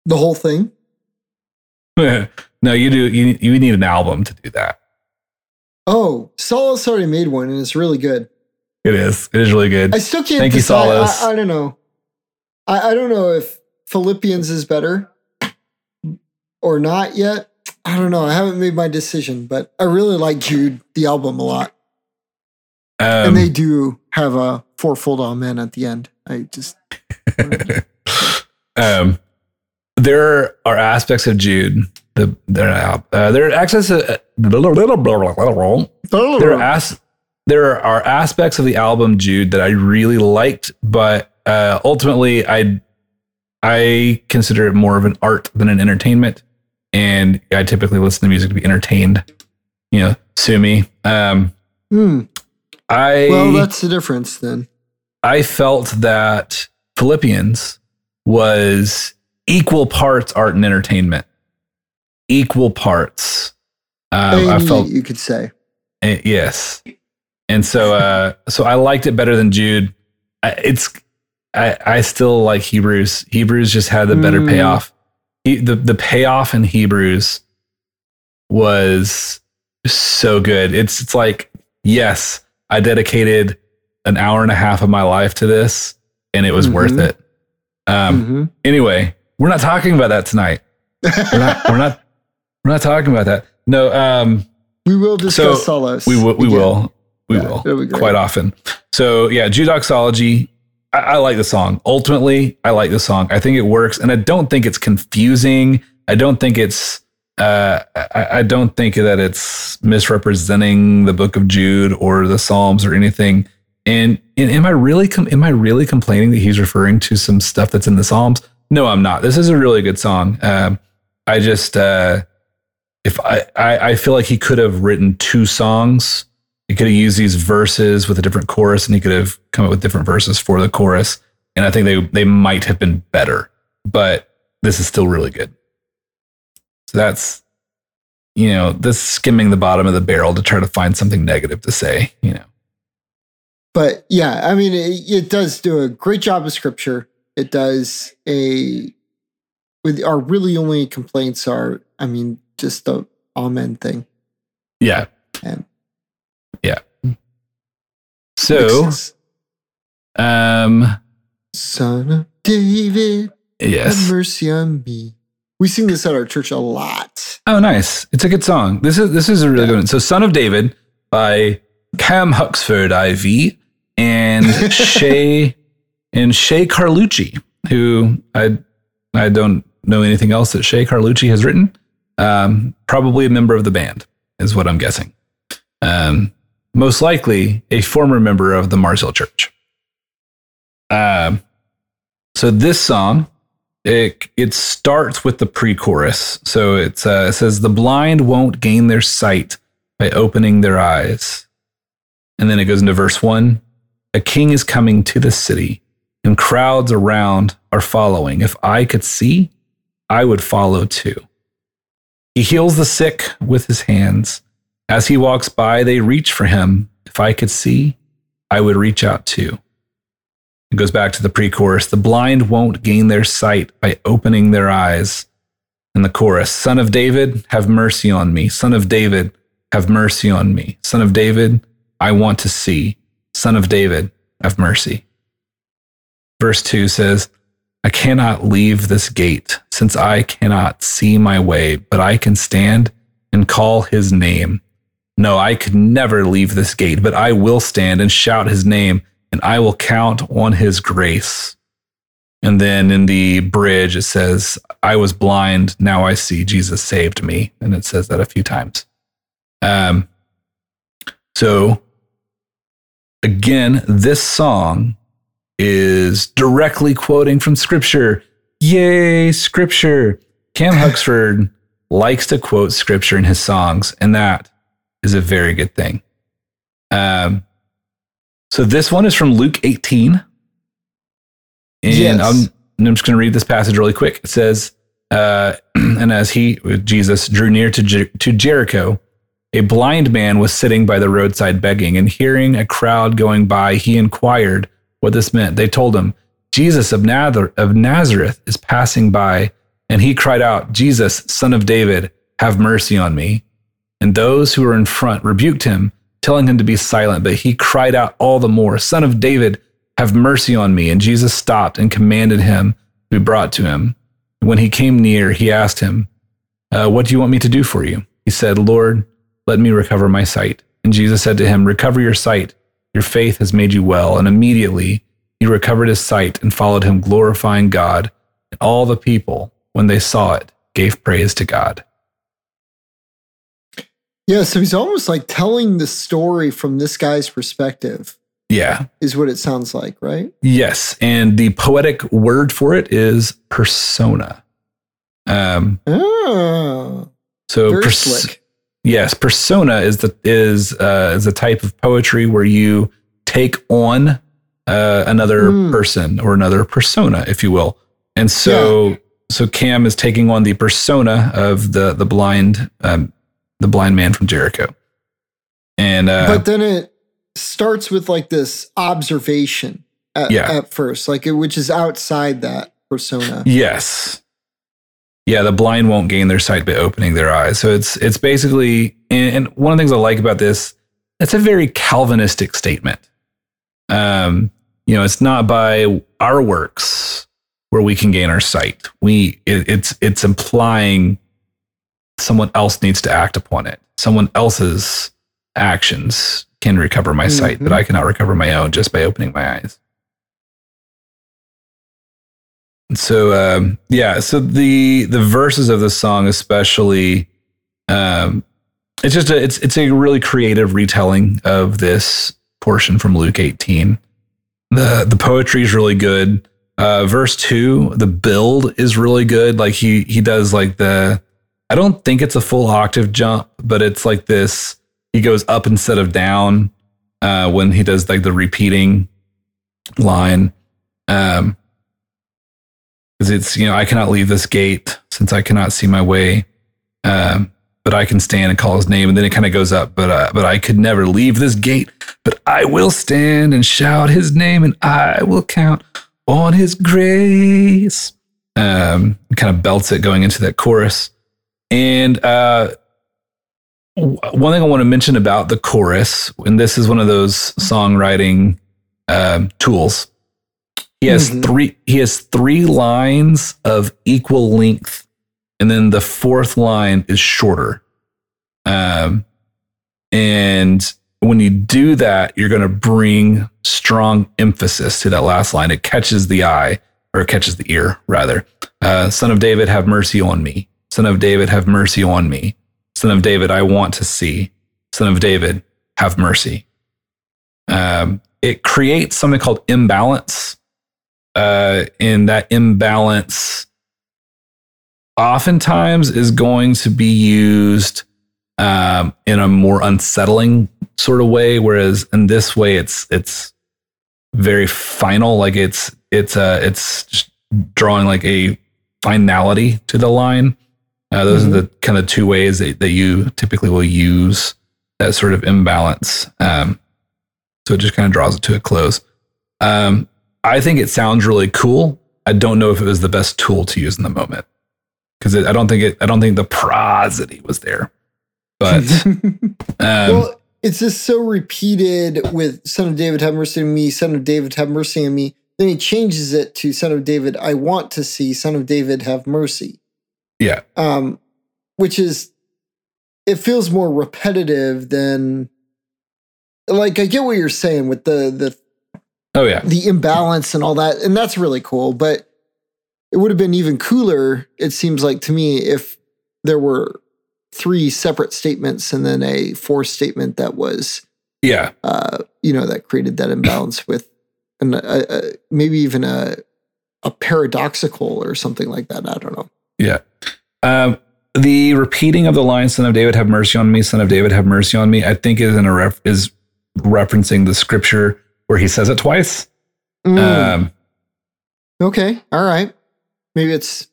The whole thing. no, you do. You you need an album to do that. Oh, Solos already made one and it's really good. It is. It is really good. I still can't Thank you, decide. Solos. I, I don't know. I, I don't know if Philippians is better or not yet. I don't know. I haven't made my decision, but I really like Jude, the album, a lot. Um, and they do have a fourfold amen at the end. I just um, there are aspects of Jude. The there are uh, there are access. Uh, there are as, there are aspects of the album Jude that I really liked, but uh, ultimately I I consider it more of an art than an entertainment, and I typically listen to music to be entertained. You know, sue me. Um, Hmm. I Well, that's the difference then. I felt that Philippians was equal parts art and entertainment. Equal parts. Um, I felt you could say. eh, yes, and so uh, so I liked it better than Jude. I, it's I I still like Hebrews. Hebrews just had the better Mm. payoff. He, the the payoff in Hebrews was so good. It's it's like yes, I dedicated an hour and a half of my life to this, and it was worth Mhm. it. Um, Mhm. Anyway, we're not talking about that tonight. We're not. we're not. We're not talking about that. No. Um. we will discuss So, Solos. We will. We will. We Yeah, will it'll quite often. So yeah, Jude Doxology. I, I like the song. Ultimately, I like the song. I think it works, and I don't think it's confusing. I don't think it's uh, I, I don't think that it's misrepresenting the book of Jude or the Psalms or anything. And, and am I really com- am I really complaining that he's referring to some stuff that's in the Psalms? No, I'm not. This is a really good song. Um, I just uh, if I, I I feel like he could have written two songs. He could have used these verses with a different chorus, and he could have come up with different verses for the chorus. And I think they they might have been better. But this is still really good. So that's you know this skimming the bottom of the barrel to try to find something negative to say. You know. But yeah, I mean, it, it does do a great job of scripture. It does a with our really only complaints are, I mean, just the amen thing. Yeah. And Yeah. So, um, Son of David, yes, have mercy on me. We sing this at our church a lot. Oh, nice. It's a good song. This is this is a really good one. So, "Son of David" by Cam Huxford, IV, and Shay and Shay Carlucci, who I I don't know anything else that Shay Carlucci has written. Um, probably a member of the band, is what I'm guessing. Um, most likely a former member of the Mars Hill Church. Um, so this song, it it starts with the pre-chorus. So it's uh, it says the blind won't gain their sight by opening their eyes, and then it goes into verse one. A king is coming to the city, and crowds around are following. If I could see, I would follow too. He heals the sick with his hands. As he walks by, they reach for him. If I could see, I would reach out too. It goes back to the pre chorus. The blind won't gain their sight by opening their eyes. And the chorus Son of David, have mercy on me. Son of David, have mercy on me. Son of David, I want to see. Son of David, have mercy. Verse 2 says, I cannot leave this gate, since I cannot see my way, but I can stand and call his name. No, I could never leave this gate, but I will stand and shout his name, and I will count on his grace. And then in the bridge, it says, I was blind, now I see, Jesus saved me. And it says that a few times. Um, so, again, this song is directly quoting from scripture. Yay, scripture. Cam Huxford likes to quote scripture in his songs, and that is a very good thing. Um, so this one is from Luke 18. And Yes. I'm, I'm just going to read this passage really quick. It says, uh, and as he, Jesus, drew near to, Jer- to Jericho, a blind man was sitting by the roadside begging, and hearing a crowd going by, he inquired what this meant. They told him, Jesus of, Nazar- of Nazareth is passing by, and he cried out, Jesus, son of David, have mercy on me. And those who were in front rebuked him, telling him to be silent, but he cried out all the more, Son of David, have mercy on me. And Jesus stopped and commanded him to be brought to him. When he came near, he asked him, uh, What do you want me to do for you? He said, Lord, let me recover my sight. And Jesus said to him, Recover your sight. Your faith has made you well. And immediately he recovered his sight and followed him, glorifying God. And all the people, when they saw it, gave praise to God. Yeah, so he's almost like telling the story from this guy's perspective, Yeah. is what it sounds like, right? Yes. And the poetic word for it is persona. Um, Oh, so pers-. Yes, persona is the is uh, is a type of poetry where you take on uh, another Hmm. person or another persona, if you will. And so so Cam is taking on the persona of the the blind um, the blind man from Jericho. And uh, but then it starts with like this observation at, Yeah. at first, like it, which is outside that persona. Yes. Yeah, the blind won't gain their sight by opening their eyes. So it's it's basically and, and one of the things I like about this, it's a very Calvinistic statement. Um, you know, it's not by our works where we can gain our sight. We it, it's it's implying someone else needs to act upon it. Someone else's actions can recover my sight, but Mhm. I cannot recover my own just by opening my eyes. so um, yeah, so the the verses of the song, especially, um, it's just a it's it's a really creative retelling of this portion from Luke 18. the The poetry is really good. Uh, verse two, the build is really good. Like he he does like the, I don't think it's a full octave jump, but it's like this. He goes up instead of down uh, when he does like the repeating line. Um, because it's you know I cannot leave this gate since I cannot see my way, um, but I can stand and call his name, and then it kind of goes up. But uh, but I could never leave this gate, but I will stand and shout his name, and I will count on his grace. Um, kind of belts it going into that chorus, and uh, one thing I want to mention about the chorus, and this is one of those songwriting um, tools he has Mhm. three. He has three lines of equal length, and then the fourth line is shorter. Um, and when you do that, you're going to bring strong emphasis to that last line. It catches the eye, or it catches the ear, rather. Uh, Son of David, have mercy on me. Son of David, have mercy on me. Son of David, I want to see. Son of David, have mercy. Um, it creates something called imbalance uh, and that imbalance oftentimes is going to be used um, in a more unsettling sort of way, whereas in this way, it's it's very final. Like it's it's uh it's drawing like a finality to the line. Uh, those are the kind of two ways that, that you typically will use that sort of imbalance. Um, so it just kind of draws it to a close. Um, I think it sounds really cool. I don't know if it was the best tool to use in the moment because I don't think it. I don't think the prosody was there. But um, well, it's just so repeated with Son of David, have mercy on me, Son of David, have mercy on me. Then he changes it to Son of David, I want to see, Son of David, have mercy. Yeah, Um, which is, it feels more repetitive than, like, I get what you're saying with the, the, oh yeah, the imbalance and all that. And that's really cool. But it would have been even cooler, it seems like to me, if there were three separate statements and then a fourth statement that was, yeah, uh, you know, that created that imbalance with, and maybe even a, a paradoxical or something like that. I don't know. Yeah. Um, the repeating of the line "Son of David, have mercy on me," "Son of David, have mercy on me," I think is in a ref- is referencing the scripture where he says it twice. Mm, Um, okay, all right. Maybe it's.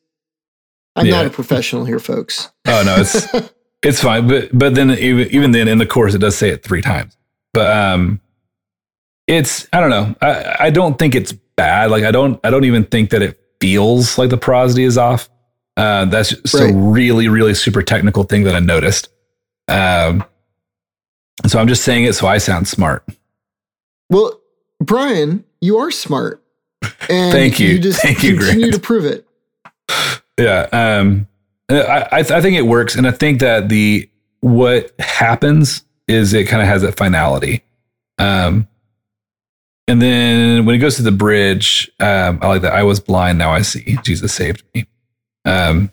I'm not a professional here, folks. oh no, it's it's fine but but then even, even then in the course it does say it three times but um it's i don't know i i don't think it's bad like i don't i don't even think that it feels like the prosody is off uh that's just Right. a really really super technical thing that i noticed um so i'm just saying it so i sound smart Well, Brian, you are smart. And Thank you. You just Thank you, continue Grant. to prove it. Yeah. Um, I, I, I think it works. And I think that the, what happens is it kind of has that finality. Um, and then when it goes to the bridge, um, I like that. I was blind. Now I see Jesus saved me. Um,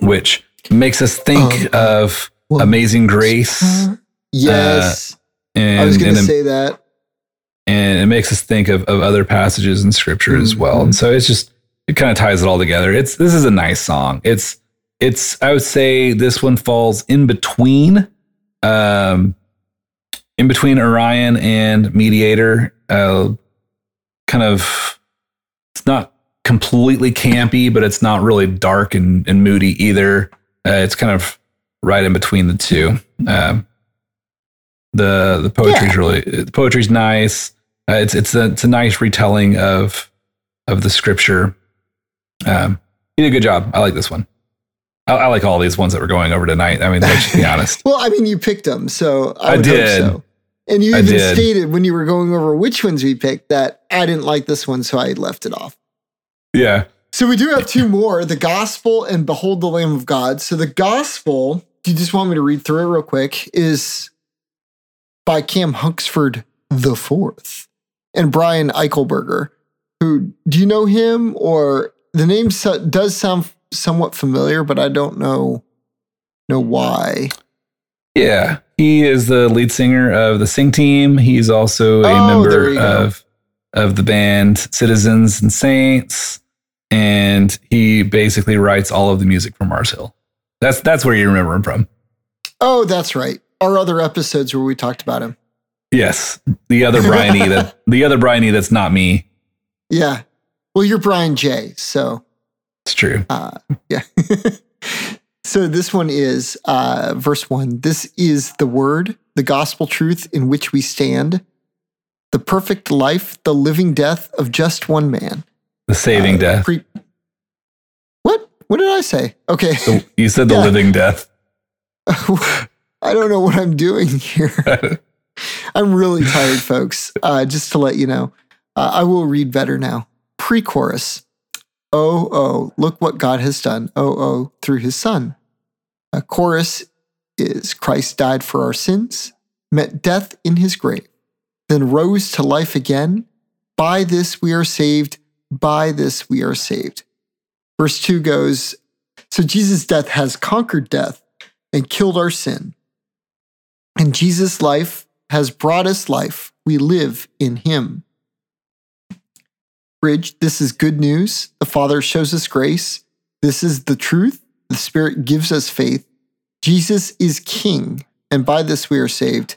which makes us think Um, of well, amazing grace. Yes. And, I was going to say that. and it makes us think of, of other passages in scripture as well. And so it's just it kind of ties it all together. It's this is a nice song. It's it's I would say this one falls in between um in between Orion and Mediator. Uh kind of it's not completely campy, but it's not really dark and, and moody either. Uh, it's kind of right in between the two. Um the the poetry's Yeah. really the poetry's nice. Uh, it's it's a it's a nice retelling of of the scripture. Um, you did a good job. I like this one. I, I like all these ones that we're going over tonight. I mean, let's be honest. Well, I mean, you picked them, so I, I would did. hope so. And you even stated when you were going over which ones we picked that I didn't like this one, so I left it off. Yeah. So we do have two more the gospel and behold the Lamb of God. So the gospel, do you just want me to read through it real quick? Is by Cam Huxford the fourth and Brian Eichelberger. Who do you know him or the name so, does sound somewhat familiar, but I don't know know why. Yeah, he is the lead singer of the Sing Team. He's also a Oh, member you go. of of the band Citizens and Saints, and he basically writes all of the music for Mars Hill. That's that's where you remember him from. Oh, that's right. Our other episodes where we talked about him. Yes, the other Brian E. That the other Brian E. That's not me. Yeah. Well, you're Brian J. So It's true. uh, yeah. so this one is uh, verse one. This is the word, the gospel truth in which we stand, the perfect life, the living death of just one man. The saving Uh, death. pre- what? What did I say? Okay. The- you said the yeah. living death. I don't know what I'm doing here. I'm really tired, folks. Uh, just to let you know, uh, I will read better now. Pre chorus. Oh, oh, look what God has done. Oh, oh, through his son. A chorus is Christ died for our sins, met death in his grave, then rose to life again. By this we are saved. By this we are saved. Verse 2 goes So Jesus' death has conquered death and killed our sin. And Jesus' life has brought us life. We live in him. Bridge, this is good news. The Father shows us grace. This is the truth. The Spirit gives us faith. Jesus is King, and by this we are saved.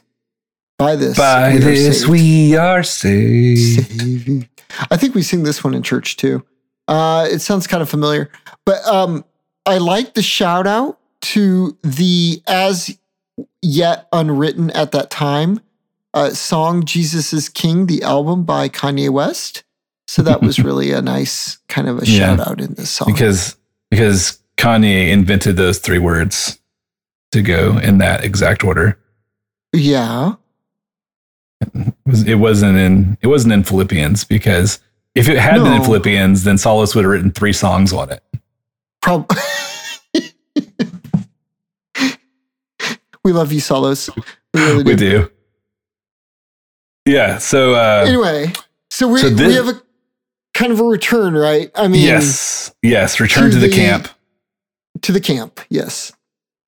By this, By we are this saved. we are saved. Saved. I think we sing this one in church too. Uh, it sounds kind of familiar, but um, I like the shout out to the as yet unwritten at that time uh, song "Jesus is King," the album by Kanye West. So that was really a nice kind of a Yeah. shout out in this song. because because Kanye invented those three words to go in that exact order. yeah, It was- It wasn't in it wasn't in Philippians because if it had been in Philippians, then Solus would have written three songs on it. probably. we love you, Solos. We really do. We do. Yeah. So uh, anyway, so we So this- we have a kind of a return, right? I mean, yes, yes. Return to to the the- camp. to the camp. Yes.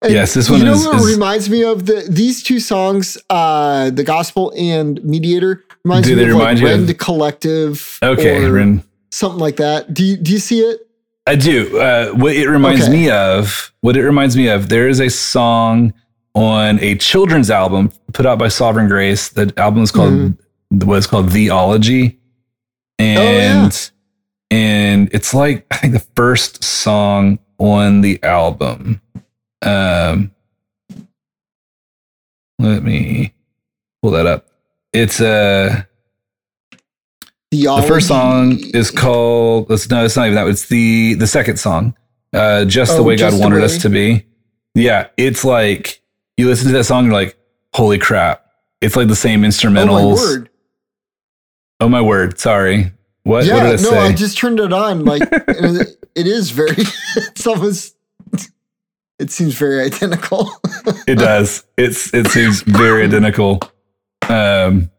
And Yes, this one you know is- what is- reminds me of the these two songs, uh, the gospel and mediator reminds Do me they of remind like you of- Rend Collective, Okay, Ren. something like that. Do you do you see it? I do. Uh, what it reminds Okay. me of, what it reminds me of, there is a song on a children's album put out by Sovereign Grace. The album is called was called Theology, and and it's like I think the first song on the album. Um, let me pull that up. It's uh the first song is called it's, no it's not even that it's the the second song uh just the Oh, way god Just the wanted Way. us to be yeah it's like you listen to that song you're like holy crap it's like the same Oh instrumentals my word! Oh, my word. sorry what, yeah, what did i no, say I just turned it on. Like it, it is very. It's almost. It seems very identical. it does it's it seems very identical um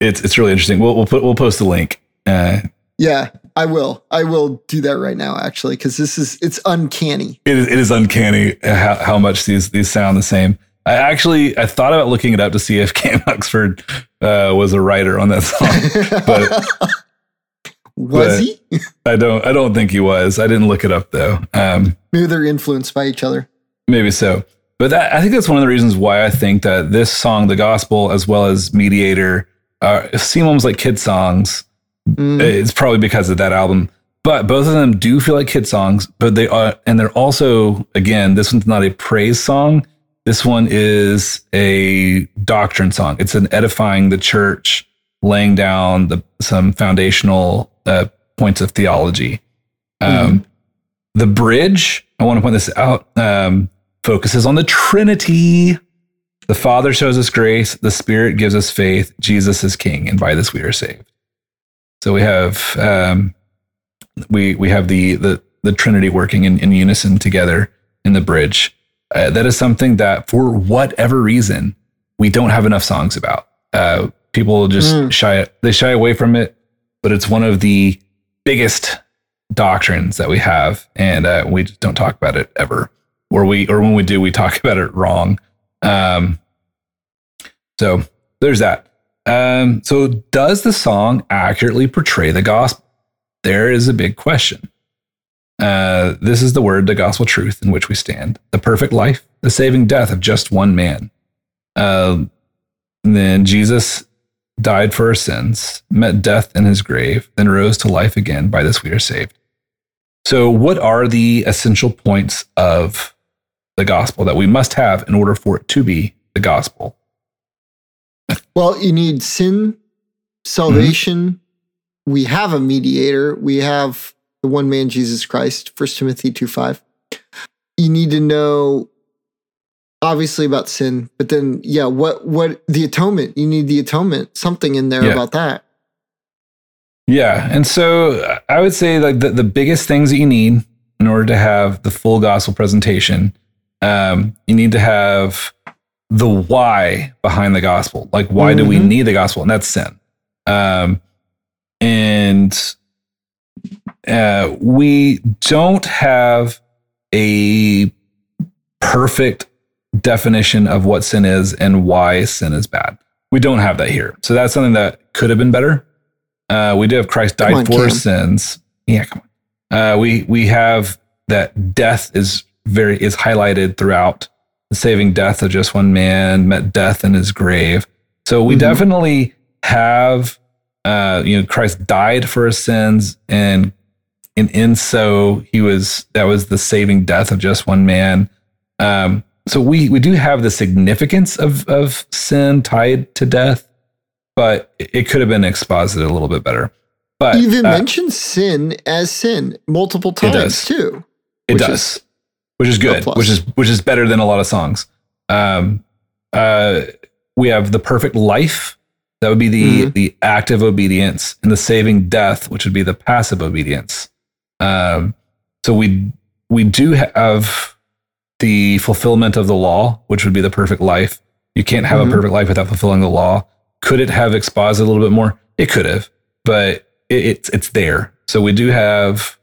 it's it's really interesting we'll we'll put we'll post a link uh yeah, I will. I will do that right now, actually, because this is it's uncanny. It is, it is uncanny how, how much these these sound the same. I actually I thought about looking it up to see if Cam Huxford uh, was a writer on that song. But- was he? I don't I don't think he was. I didn't look it up though. Um, Maybe they're influenced by each other. maybe so. But that, I think that's one of the reasons why I think that this song, the gospel, as well as Mediator, uh, seem almost like kid songs. Mm. It's probably because of that album. But both of them do feel like kid songs, but they are, and they're also, again, this one's not a praise song. This one is a doctrine song. It's an edifying the church, laying down the, some foundational uh, points of theology. Um, The bridge, I want to point this out, um, focuses on the Trinity. The Father shows us grace, the Spirit gives us faith, Jesus is King, and by this we are saved. So we have um, we we have the the the Trinity working in, in unison together in the bridge. Uh, that is something that, for whatever reason, we don't have enough songs about. Uh, people just Mm. shy they shy away from it, but it's one of the biggest doctrines that we have, and uh, we just don't talk about it ever. Or we, or when we do, we talk about it wrong. Um, so there's that. Um, so does the song accurately portray the gospel? There is a big question. Uh, this is the word, the gospel truth in which we stand. The perfect life, the saving death of just one man. Uh, then Jesus died for our sins, met death in his grave, then rose to life again. By this we are saved. So, what are the essential points of the gospel that we must have in order for it to be the gospel? Well, you need sin, salvation. Mm-hmm. We have a mediator. We have the one man, Jesus Christ, 1 Timothy 2 5. You need to know obviously about sin, but then yeah, what what the atonement? You need the atonement, something in there Yeah. about that. Yeah. And so I would say like the, the biggest things that you need in order to have the full gospel presentation, um, you need to have the why behind the gospel. Like, why do we Mhm. need the gospel? And that's sin. Um, and uh, we don't have a perfect definition of what sin is and why sin is bad. We don't have that here. So that's something that could have been better. Uh, we do have Christ died on, for Cam. sins. Yeah, come on. Uh, we we have that death is very is highlighted throughout the saving death of just one man met death in his grave. So we Mhm. definitely have uh, you know Christ died for our sins and and in so he was that was the saving death of just one man. Um, so we we do have the significance of of sin tied to death, but it it could have been exposited a little bit better. But Even uh, mentions sin as sin multiple times too. it does, which is good, which is which is better than a lot of songs. Um, uh, we have the perfect life. That would be the Mhm. the active obedience, and the saving death, which would be the passive obedience. Um, so we we do have the fulfillment of the law, which would be the perfect life. You can't have Mhm. a perfect life without fulfilling the law. Could it have exposited a little bit more? It could have, but it, it's it's there. So we do have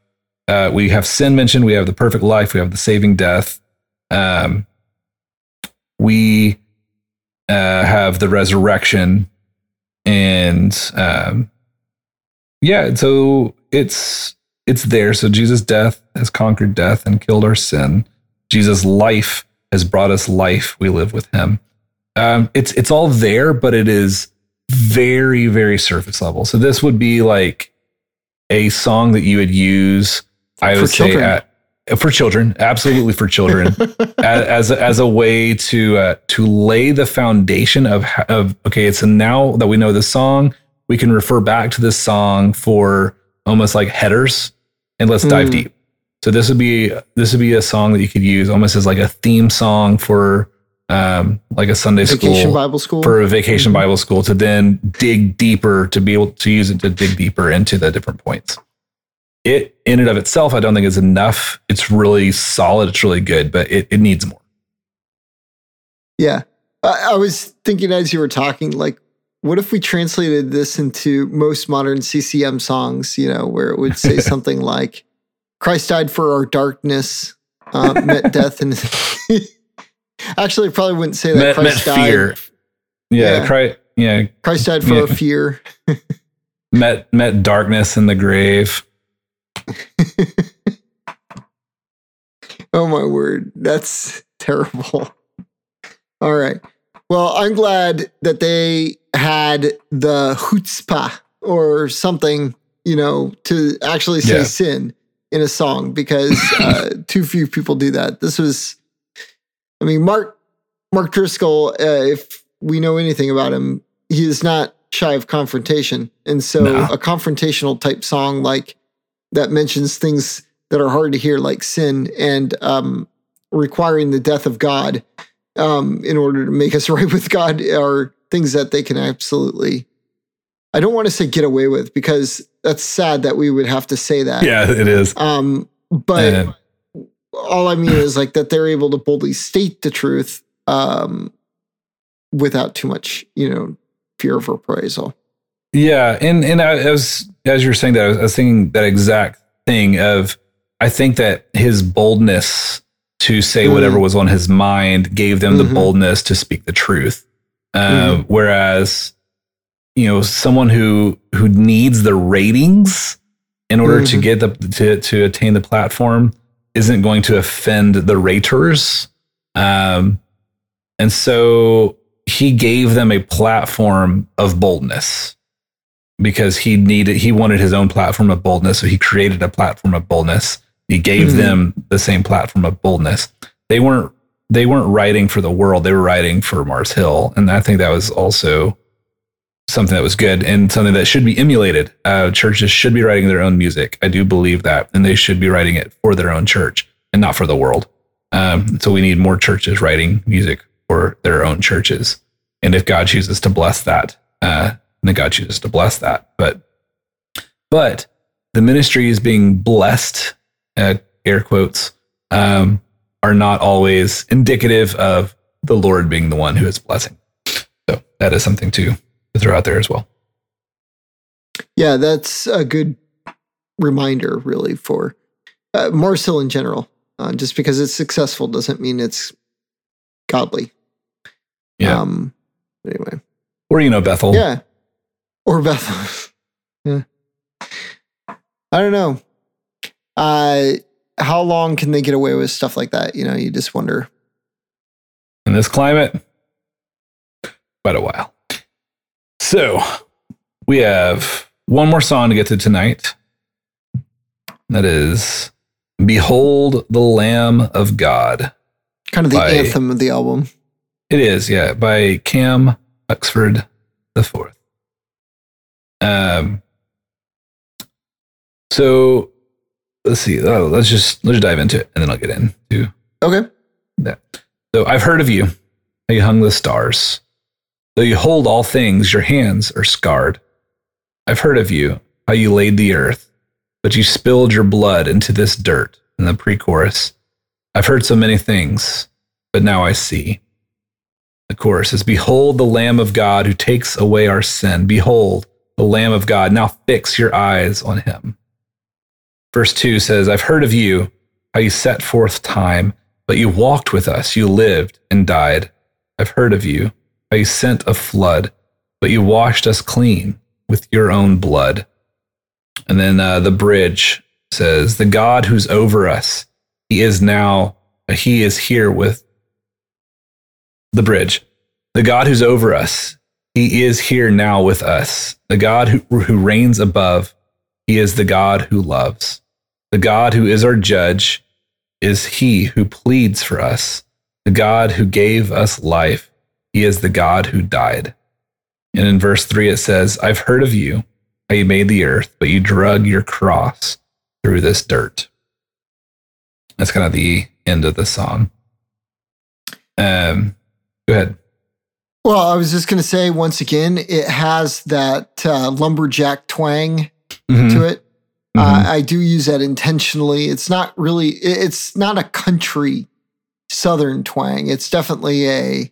uh, we have sin mentioned. We have the perfect life. We have the saving death. Um, we uh, have the resurrection, and um, yeah. So it's it's there. So Jesus' death has conquered death and killed our sin. Jesus' life has brought us life. We live with Him. Um, it's it's all there, but it is very very surface level. So this would be like a song that you would use. I For would say children. at, for children, absolutely for children, as as a, as a way to uh, to lay the foundation of of okay. It's now that we know the song, we can refer back to this song for almost like headers, and let's dive Mm. deep. So this would be this would be a song that you could use almost as like a theme song for um like a Sunday Vacation school Bible School. for a vacation Mhm. Bible school to then dig deeper to be able to use it to dig deeper into the different points. It in and of itself, I don't think is enough. It's really solid. It's really good, but it, it needs more. Yeah. I, I was thinking as you were talking, like, what if we translated this into most modern CCM songs, you know, where it would say something like, Christ died for our darkness, uh, met death, and actually, I probably wouldn't say that. Met, met Christ died. fear. Yeah, Yeah. Cry, yeah, Christ died for Yeah. our fear. met met darkness in the grave. Oh my word, that's terrible. All right. Well, I'm glad that they had the chutzpah or something, you know, to actually say Yeah. sin in a song because uh, too few people do that. This was, I mean, Mark Mark Driscoll. Uh, if we know anything about him, he is not shy of confrontation, and so No. a confrontational type song like that mentions things that are hard to hear, like sin and um, requiring the death of God um, in order to make us right with God, are things that they can absolutely. I don't want to say get away with because that's sad that we would have to say that. Yeah, it is. Um, but And- all I mean is like that they're able to boldly state the truth um, without too much, you know, fear of reprisal. Yeah, and and I, as you were saying that, I was, I was thinking that exact thing of I think that his boldness to say Mm. whatever was on his mind gave them the Mhm. boldness to speak the truth. Um, Mhm. Whereas, you know, someone who who needs the ratings in order to Mhm. get the to to attain the platform isn't going to offend the raters. Um, and so he gave them a platform of boldness because he needed he wanted his own platform of boldness so he created a platform of boldness he gave Mhm. them the same platform of boldness they weren't they weren't writing for the world they were writing for mars hill and i think that was also something that was good and something that should be emulated. Uh, churches should be writing their own music. I do believe that. And they should be writing it for their own church and not for the world. Um, so we need more churches writing music for their own churches. And if god chooses to bless that uh, then god chooses to bless that. But but the ministry is being blessed uh, air quotes um, are not always indicative of the lord being the one who is blessing. So that is something to, to throw out there as well Yeah, that's a good reminder, really, for uh, in general. Uh, just because it's successful doesn't mean it's godly. Yeah. Um, anyway. or you know bethel Yeah. Or Bethel. yeah. I don't know. Uh, how long can they get away with stuff like that? You know, you just wonder. in this climate quite a while so we have one more song to get to tonight that is behold the lamb of god Kind of the By- anthem of the album. It is, yeah, by Cam Huxford the fourth. Um. So let's see. Oh, let's just let's dive into it, and then I'll get into Okay. that. So I've heard of you. How you hung the stars. Though you hold all things, your hands are scarred. I've heard of you. How you laid the earth, but you spilled your blood into this dirt. In the pre-chorus, I've heard so many things, but now I see. The chorus is Behold the Lamb of God who takes away our sin. Behold the Lamb of God. Now fix your eyes on him. Verse 2 says, I've heard of you, how you set forth time, but you walked with us. You lived and died. I've heard of you, you sent a flood, but you washed us clean with your own blood. And then uh, the bridge says, The God who's over us, he is now, he is here with the bridge. The God who's over us, he is here now with us. The God who, who reigns above, he is the God who loves. The God who is our judge is he who pleads for us. The God who gave us life, he is the God who died. And in verse 3, it says, I've heard of you, how you made the earth, but you drug your cross through this dirt. That's kind of the end of the song. Um, go ahead. Well, I was just going to say once again, it has that uh, lumberjack twang Mhm, to it. mhm. Uh, I do use that intentionally. It's not really, it's not a country southern twang. It's definitely a,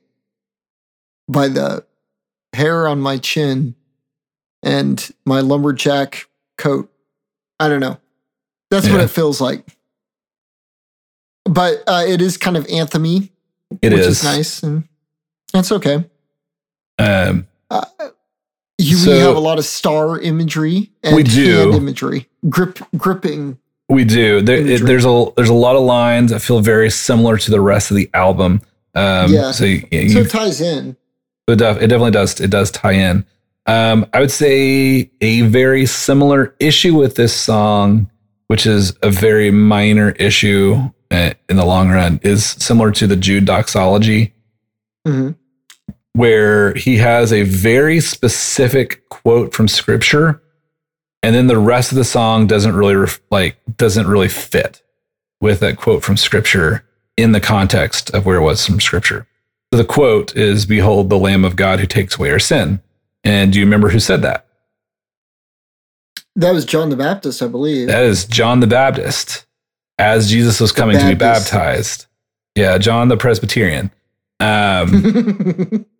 by the hair on my chin and my lumberjack coat. I don't know. That's what it feels like. But uh, it is kind of anthemy, It which is is nice. And that's okay. Um, Uh, you, So- have a lot of star imagery and We do. hand imagery, grip, gripping. we do. There, it, there's a there's a lot of lines that feel very similar to the rest of the album. Um, Yeah. So you, So it ties in. It, def- it definitely does. It does tie in. Um, I would say a very similar issue with this song, which is a very minor issue uh, in the long run, is similar to the Jude doxology. Mhm. where he has a very specific quote from scripture and then the rest of the song doesn't really ref- like doesn't really fit with that quote from scripture in the context of where it was from scripture the quote is behold the lamb of god who takes away our sin. And do you remember who said that? That was John the Baptist, I believe. that is john the baptist as jesus was coming to be baptized. Yeah john the presbyterian. Um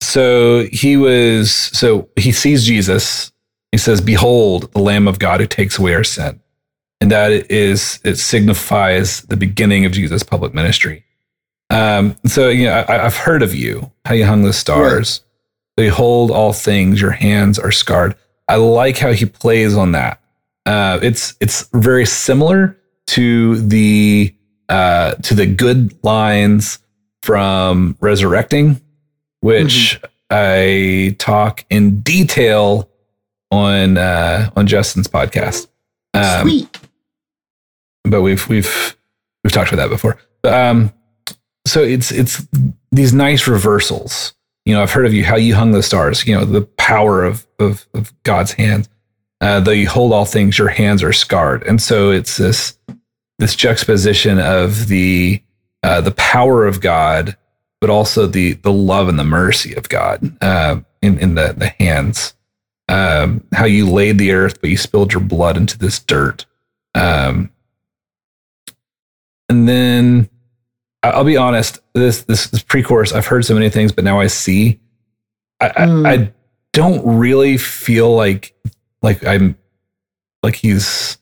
So he was, so he sees Jesus. He says, "Behold, the Lamb of God who takes away our sin," and that is it signifies the beginning of Jesus' public ministry. Um, so you know, I, I've heard of you, how you hung the stars. Behold, all things, your hands are scarred. I like how he plays on that. Uh, it's it's very similar to the uh, to the good lines from Resurrecting, which I talk in detail on uh, on Justin's podcast. Um, Sweet. but we've we've we've talked about that before. Um, so it's it's these nice reversals. You know, I've heard of you how you hung the stars. You know, the power of of, of God's hands. Uh, though you hold all things, your hands are scarred, and so it's this this juxtaposition of the uh, the power of God, but also the the love and the mercy of God uh, in in the the hands. Um, how you laid the earth, but you spilled your blood into this dirt. Um, and then I'll be honest, this this, this pre-chorus, I've heard so many things, but now I see. I, Mm. I, I don't really feel like like I'm like he's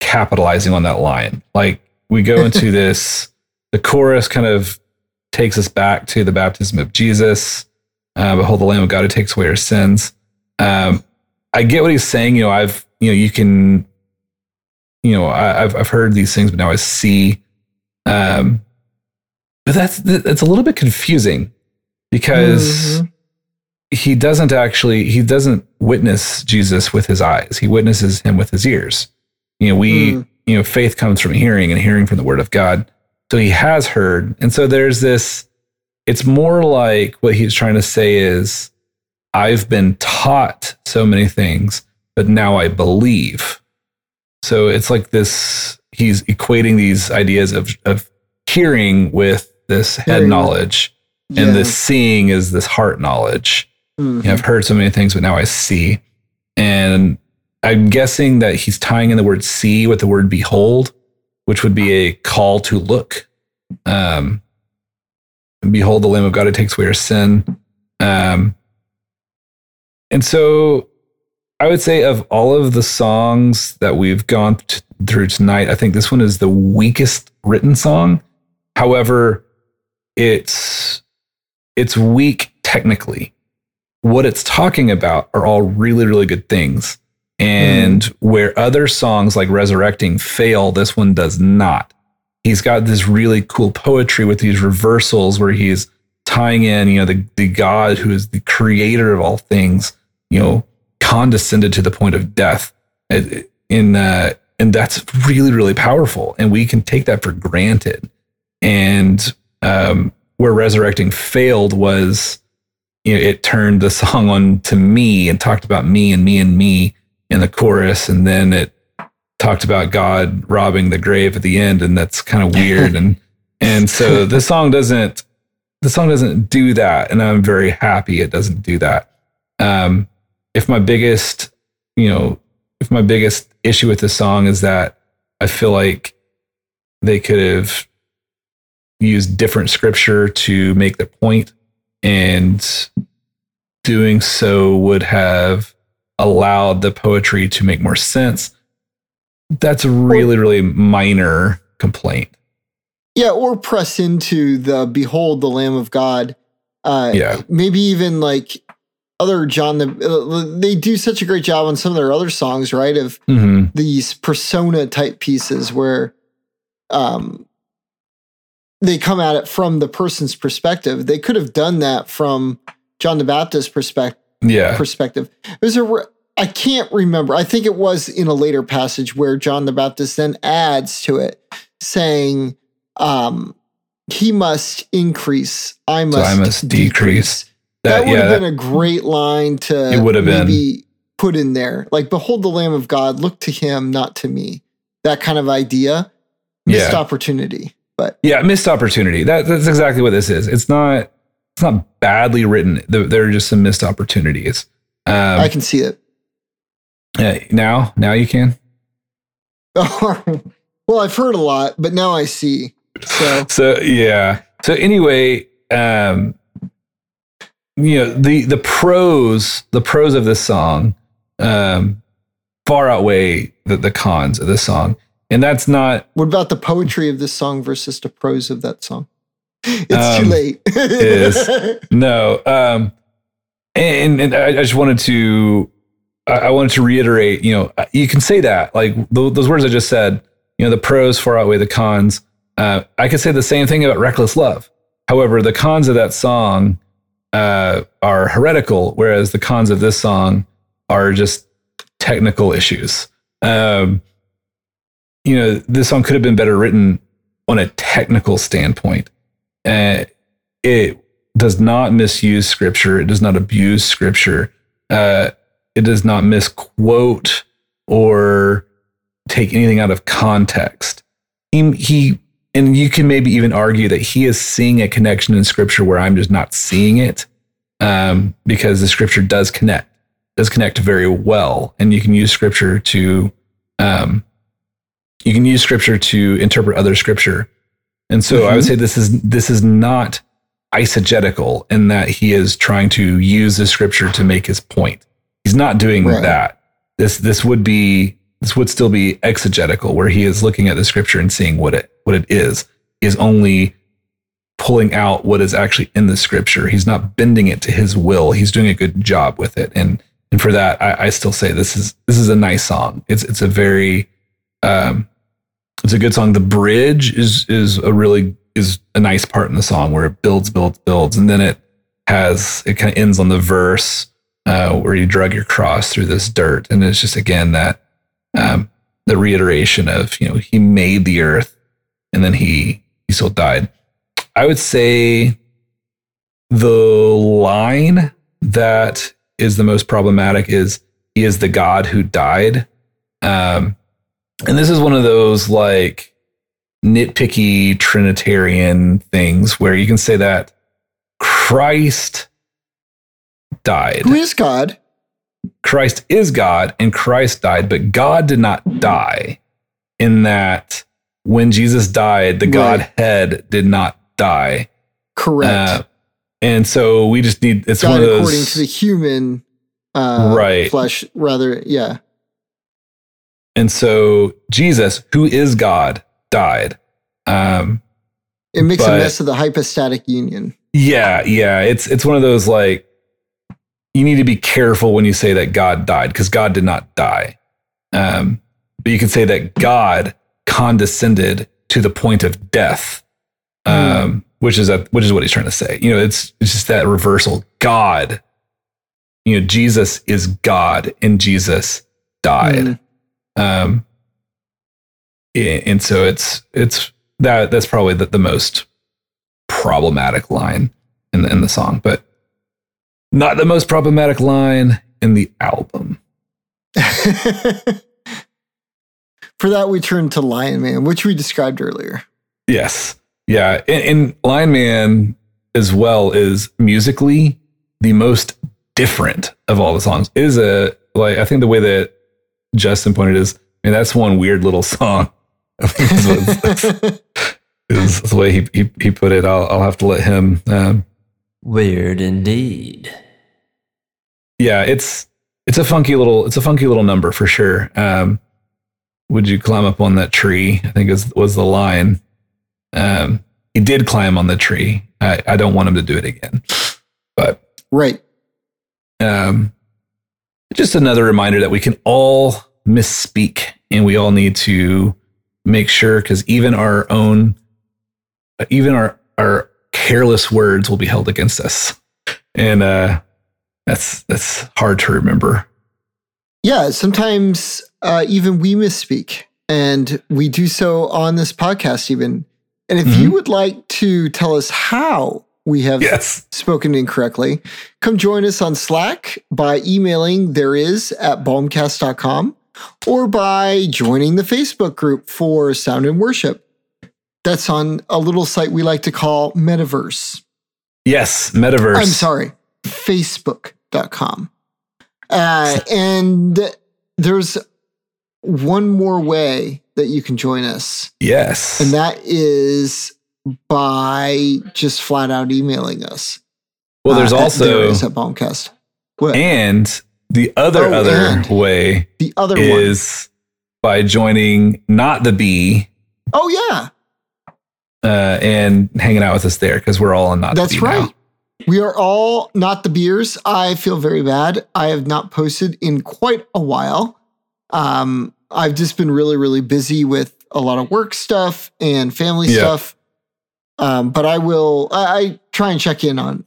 capitalizing on that line. Like we go into this, the chorus kind of takes us back to the baptism of Jesus. Uh, Behold the Lamb of God who takes away our sins. Um, I get what he's saying. You know, I've you know you can, you know, I, I've I've heard these things, but now I see. Um, but that's that's a little bit confusing because Mhm. he doesn't actually he doesn't witness Jesus with his eyes. He witnesses him with his ears. You know, we Mm. you know faith comes from hearing and hearing from the word of God. So he has heard. And so there's this it's more like what he's trying to say is I've been taught so many things, but now I believe. So it's like this he's equating these ideas of of hearing with this head knowledge Yeah. and this seeing is this heart knowledge. Mhm. You know, I've heard so many things, but now I see. And I'm guessing that he's tying in the word see with the word behold, which would be a call to look. Um, behold the Lamb of God who takes away our sin. Um, and so I would say of all of the songs that we've gone t- through tonight, I think this one is the weakest written song. However, it's it's weak technically. What it's talking about are all really, really good things. And where other songs like Resurrecting fail, this one does not. He's got this really cool poetry with these reversals where he's tying in, you know, the, the God who is the creator of all things, you know, condescended to the point of death. In uh, and that's really, really powerful. And we can take that for granted. And um, where resurrecting failed was you know it turned the song on to me and talked about me and me and me in the chorus. And then it talked about god robbing the grave at the end. And that's kind of weird. And and so the song doesn't the song doesn't do that. And i'm very happy it doesn't do that. Um if my biggest you know if my biggest issue with the song is that i feel like they could have use different scripture to make the point and doing so would have allowed the poetry to make more sense that's a really really minor complaint Yeah, or press into the behold the Lamb of God. Uh, Yeah. maybe even like other John the uh, they do such a great job on some of their other songs, right? Of hmm these persona type pieces where um they come at it from the person's perspective. They could have done that from John the Baptist's perspective yeah perspective. There's a re- I can't remember. I think it was in a later passage where John the Baptist then adds to it, saying, um, "He must increase, I must, I must decrease." That, that, would yeah have that- been a great line to It would have been. put in there. Like, behold the Lamb of God, look to him, not to me. That kind of idea. Missed Yeah. opportunity. But yeah missed opportunity that, that's exactly what this is it's not it's not badly written there, there are just some missed opportunities um I can see it. yeah, now now you can well, I've heard a lot, but now I see. So so yeah so anyway um you know the the pros the pros of this song um, far outweigh the, the cons of this song. And that's not What about the poetry of this song versus the prose of that song? It's Um, too late. is. no. Um, and, and I I just wanted to, I I wanted to reiterate, you know, you can say that like th- those words I just said, you know, the pros far outweigh the cons. Uh, I could say the same thing about reckless love. However, the cons of that song uh, are heretical, whereas the cons of this song are just technical issues. Um, you know, this song could have been better written on a technical standpoint. Uh, it does not misuse scripture. It does not abuse scripture. Uh, it does not misquote or take anything out of context. He, he, and you can maybe even argue that he is seeing a connection in scripture where I'm just not seeing it, um, because the scripture does connect, does connect very well, and you can use scripture to, um, you can use scripture to interpret other scripture. And so I would mm-hmm. say this is this is not eisegetical in that he is trying to use the scripture to make his point. He's not doing Right. that. This this would be this would still be exegetical, where he is looking at the scripture and seeing what it what it is. Is only pulling out what is actually in the scripture. He's not bending it to his will. He's doing a good job with it. And and for that, I, I still say this is this is a nice song. It's it's a very um it's a good song. The bridge is is a really is a nice part in the song where it builds, builds, builds, and then it has it kind of ends on the verse uh, where you drug your cross through this dirt, and it's just again that um, the reiteration of you know he made the earth, and then he he still died. I would say the line that is the most problematic is he is the God who died. Um, and this is one of those like nitpicky Trinitarian things where you can say that Christ died. Who is God? Christ is God and Christ died, but God did not die in that when Jesus died, the Right. Godhead did not die. Correct. Uh, and so we just need, it's God one of those. according to the human uh, Right. flesh, rather, yeah. And so Jesus, who is God, died. Um, It makes a mess of the hypostatic union. Yeah, yeah. It's it's one of those like you need to be careful when you say that God died because God did not die. Um, but you can say that God condescended to the point of death, um, which is a, which is what he's trying to say. You know, it's it's just that reversal. God, you know, Jesus is God, and Jesus died. Mm. Um, and so it's it's that that's probably the, the most problematic line in the in the song, but not the most problematic line in the album. For that, we turn to Lion Man, which we described earlier. Yes, yeah, and, and Lion Man as well is musically the most different of all the songs. It is a like I think the way that Justin pointed is, I mean, that's one weird little song. I think is what- is the way he, he he put it. I'll I'll have to let him. Um, Weird indeed. yeah, it's it's a funky little it's a funky little number for sure. Um, would you climb up on that tree? I think is was the line. Um, he did climb on the tree. I, I don't want him to do it again. But right. um, just another reminder that we can all misspeak and we all need to make sure because even our own even our our careless words will be held against us and uh that's that's hard to remember Yeah, sometimes uh, even we misspeak, and we do so on this podcast, even. And if Mm-hmm. you would like to tell us how we have yes spoken incorrectly, come join us on Slack by emailing there is at balmcast.com or by joining the Facebook group for Sound and Worship. That's on a little site we like to call Metaverse. yes metaverse I'm sorry, Facebook.com. Uh, and there's one more way that you can join us, yes and that is by just flat out emailing us. well there's uh, also there is at Bombcast. What? and The other Oh, other way The other one. is by joining not the bee Oh yeah, uh, and hanging out with us there because we're all on not that's the bee That's right. now. We are all not the beers. I feel very bad. I have not posted in quite a while. Um, I've just been really, really busy with a lot of work stuff and family Yeah. stuff. Um, but I will. I, I try and check in on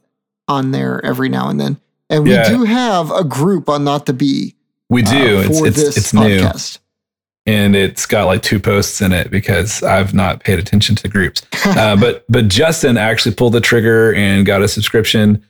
on there every now and then. And we Yeah. do have a group on Not the Bee We uh, do. it's for it's, this it's new and it's got like two posts in it because I've not paid attention to groups. uh, but but Justin actually pulled the trigger and got a subscription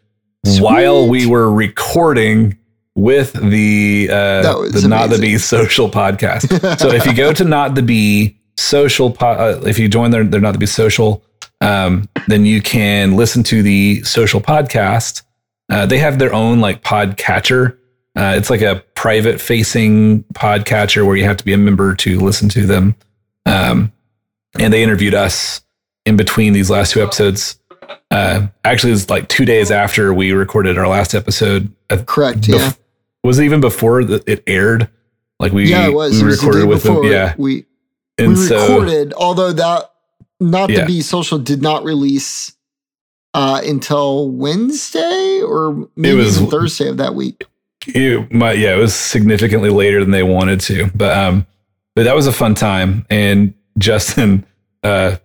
while we were recording with the uh, the Not the. Bee social podcast. so if you go to Not the Bee social, po- uh, if you join their, their Not the Bee social, um, then you can listen to the social podcast. Uh, they have their own like podcatcher. Uh, it's like a private facing podcatcher where you have to be a member to listen to them. Um, and they interviewed us in between these last two episodes. Uh, actually, it was like two days after we recorded our last episode. Uh, Correct. bef- Yeah. Was it even before that it aired? Like we, yeah, it was. we It was recorded with them. Yeah. we And we so, recorded, although that not Yeah. to be social did not release uh, until Wednesday or maybe was- even Thursday of that week. it might, yeah, it was significantly later than they wanted to, but, um, but that was a fun time. And Justin, uh,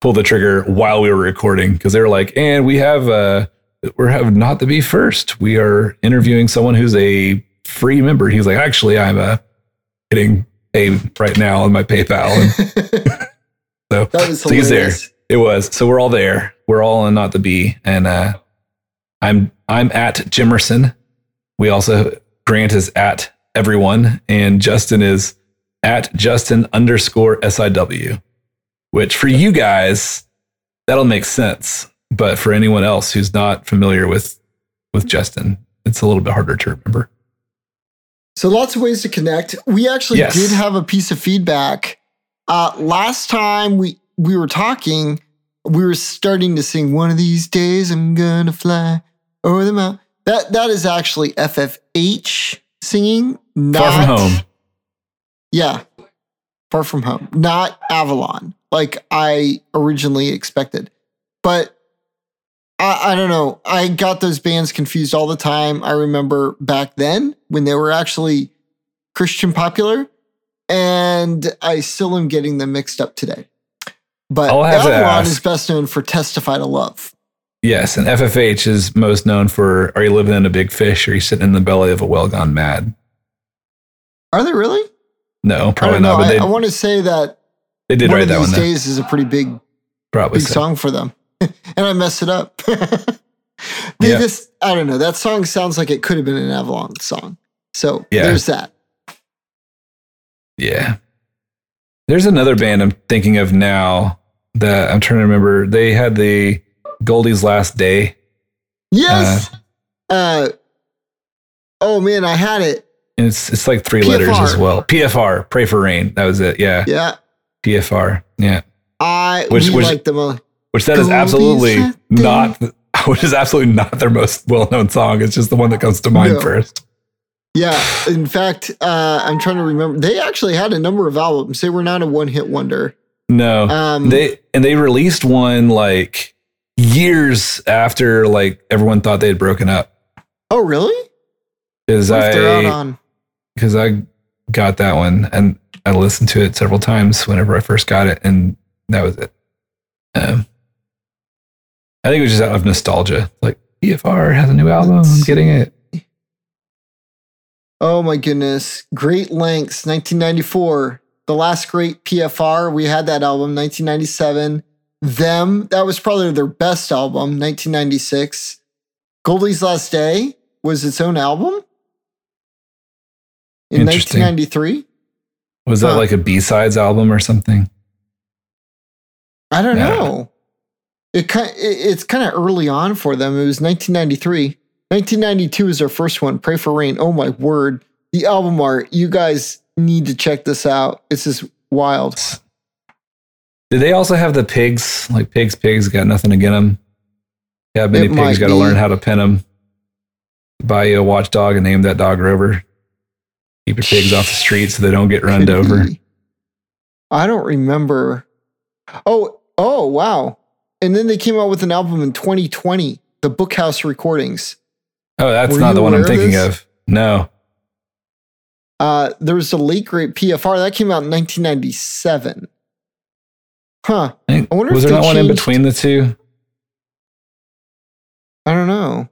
pulled the trigger while we were recording because they were like, and we have, uh, we're having not to be first. We are interviewing someone who's a free member. He's like, actually, I'm, uh, getting paid right now on my PayPal. And so, That was so he's there. It was. So we're all there. We're all on Not the Bee. And uh I'm I'm at Jimerson. We also Grant is at everyone, and Justin is at Justin underscore SIW. Which for you guys, that'll make sense. But for anyone else who's not familiar with with Justin, it's a little bit harder to remember. So lots of ways to connect. We actually Yes. did have a piece of feedback. Uh, last time we we were talking, we were starting to sing "One of these days I'm gonna fly over the mountain." That that is actually FFH singing, not Far from home. Yeah, far from home, not Avalon, like I originally expected. But I, I don't know. I got those bands confused all the time. I remember back then when they were actually Christian popular, and I still am getting them mixed up today. But I'll have to Avalon is best known for "Testify to Love." Yes, and FFH is most known for Are you living in a big fish or are you sitting in the belly of a well gone mad? Are they really? No, probably don't but I, I want to say that they did one write of that these one. Days is a pretty big Probably big so. song for them. and I messed it up. they Yeah. just, I don't know. That song sounds like it could have been an Avalon song. So Yeah. there's that. Yeah. There's another band I'm thinking of now that I'm trying to remember. They had the Goldie's Last Day. Yes. Uh, oh man, I had it. And it's it's like three letters as well. PFR, Pray for Rain. That was it. Yeah. Yeah. PFR. Yeah. I Which- which- like them. a- Which that is Goldie's absolutely not which is absolutely not their most well known song. It's just the one that comes to mind No. first. Yeah. In fact, uh, I'm trying to remember. They actually had a number of albums. They were not a one hit wonder. No. Um, they and they released one like years after like everyone thought they had broken up. oh, really? Because I because I got that one and I listened to it several times whenever I first got it, and that was it. Um, I think it was just out of nostalgia. Like PFR has a new album. I'm getting it. Oh my goodness. Great Lengths, 1994. The last great PFR. We had that album, 1997. Them, that was probably their best album, 1996. Goldie's Last Day was its own album in Interesting. 1993. Was that Huh. like a B sides album or something? I don't Yeah. know. It kind it, it's kind of early on for them. It was 1993. 1992 is their first one. Pray for Rain. Oh my word. The album art. You guys need to check this out. It's just wild. Did they also have the pigs? Like pigs, pigs got nothing against them. Yeah, many It pigs got to learn how to pin them. buy you a watchdog and name that dog Rover. Keep your pigs off the street so they don't get run over. I don't remember. Oh, oh, wow. And then they came out with an album in 2020, the Bookhouse Recordings. Oh, that's Were not the one I'm aware of thinking of. No. Uh, there was a late great PFR that came out in 1997. Huh. I I wonder was there not one in between the two? I don't know.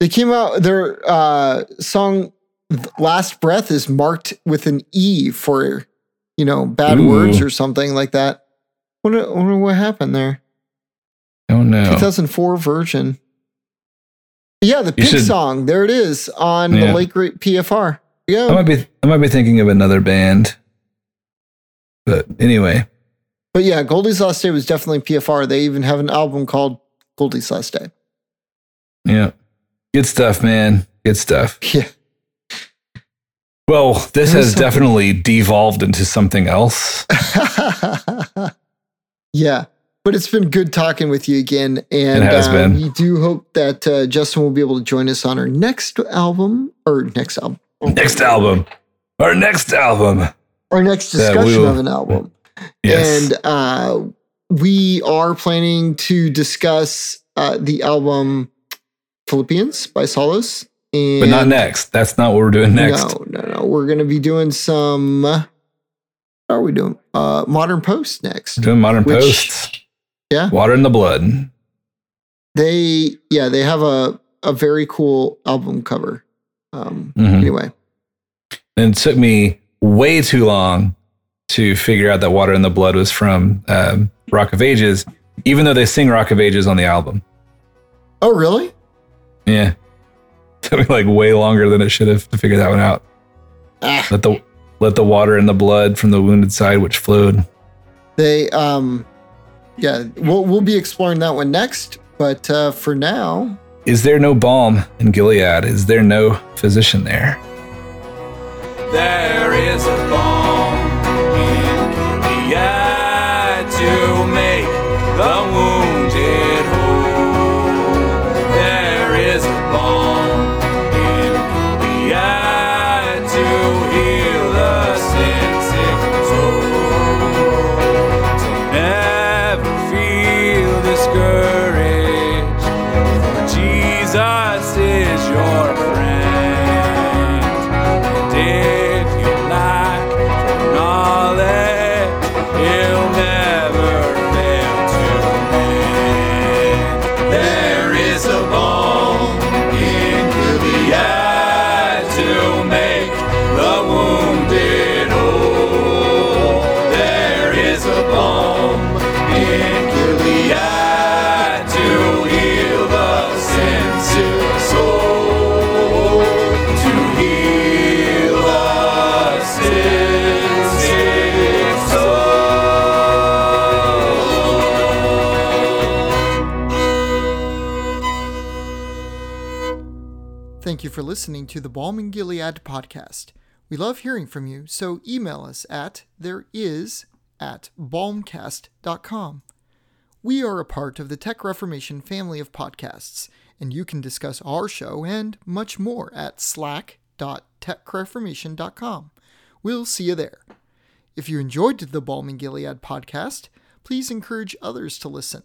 They came out, their uh, song Last Breath is marked with an E for, you know, bad Ooh. words or something like that. Wonder, wonder what happened there. Oh no. 2004 version. Yeah, the pig should- song. There it is on Yeah. the great PFR. I Yeah. might be I might be thinking of another band. But anyway, But yeah, Goldie's Last Day was definitely PFR. They even have an album called Goldie's Last Day. yeah. Good stuff, man. Good stuff. Yeah. Well, this has something- definitely devolved into something else. yeah. But it's been good talking with you again. And It has uh, been. we do hope that uh, Justin will be able to join us on our next album or next album. Next album. Our next album. Our next discussion will- of an album. Yes. And uh, we are planning to discuss uh, the album Philippians by Solos. And but not next. That's not what we're doing next. No, no, no. We're going to be doing some. uh, What are we doing? Uh, Modern Post next. Doing modern posts. Yeah. Water in the blood. They, yeah, they have a, a very cool album cover. Um, Mhm. Anyway, And it took me way too long to figure out that Water in the Blood was from um, Rock of Ages, even though they sing Rock of Ages on the album. oh, really? Yeah. Took me like way longer than it should have to figure that one out. Ah, Let the let the water in the blood from the wounded side which flowed. they, um, yeah, we'll, we'll be exploring that one next. But uh, for now, Is there no balm in Gilead? Is there no physician there? There is a balm Thank you for listening to the Balm Gilead podcast. We love hearing from you, so email us at there is at balmcast.com. We are a part of the Tech Reformation family of podcasts, and you can discuss our show and much more at slack.techreformation.com. We'll see you there. If you enjoyed the Balm Gilead podcast, please encourage others to listen.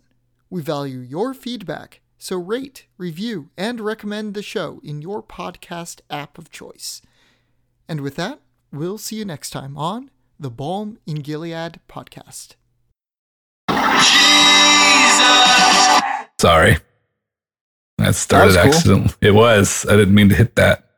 We value your feedback, so rate, review, and recommend the show in your podcast app of choice. And with that, we'll see you next time on the Balm in Gilead podcast. Sorry. That started cool. accidentally. It was. I didn't mean to hit that.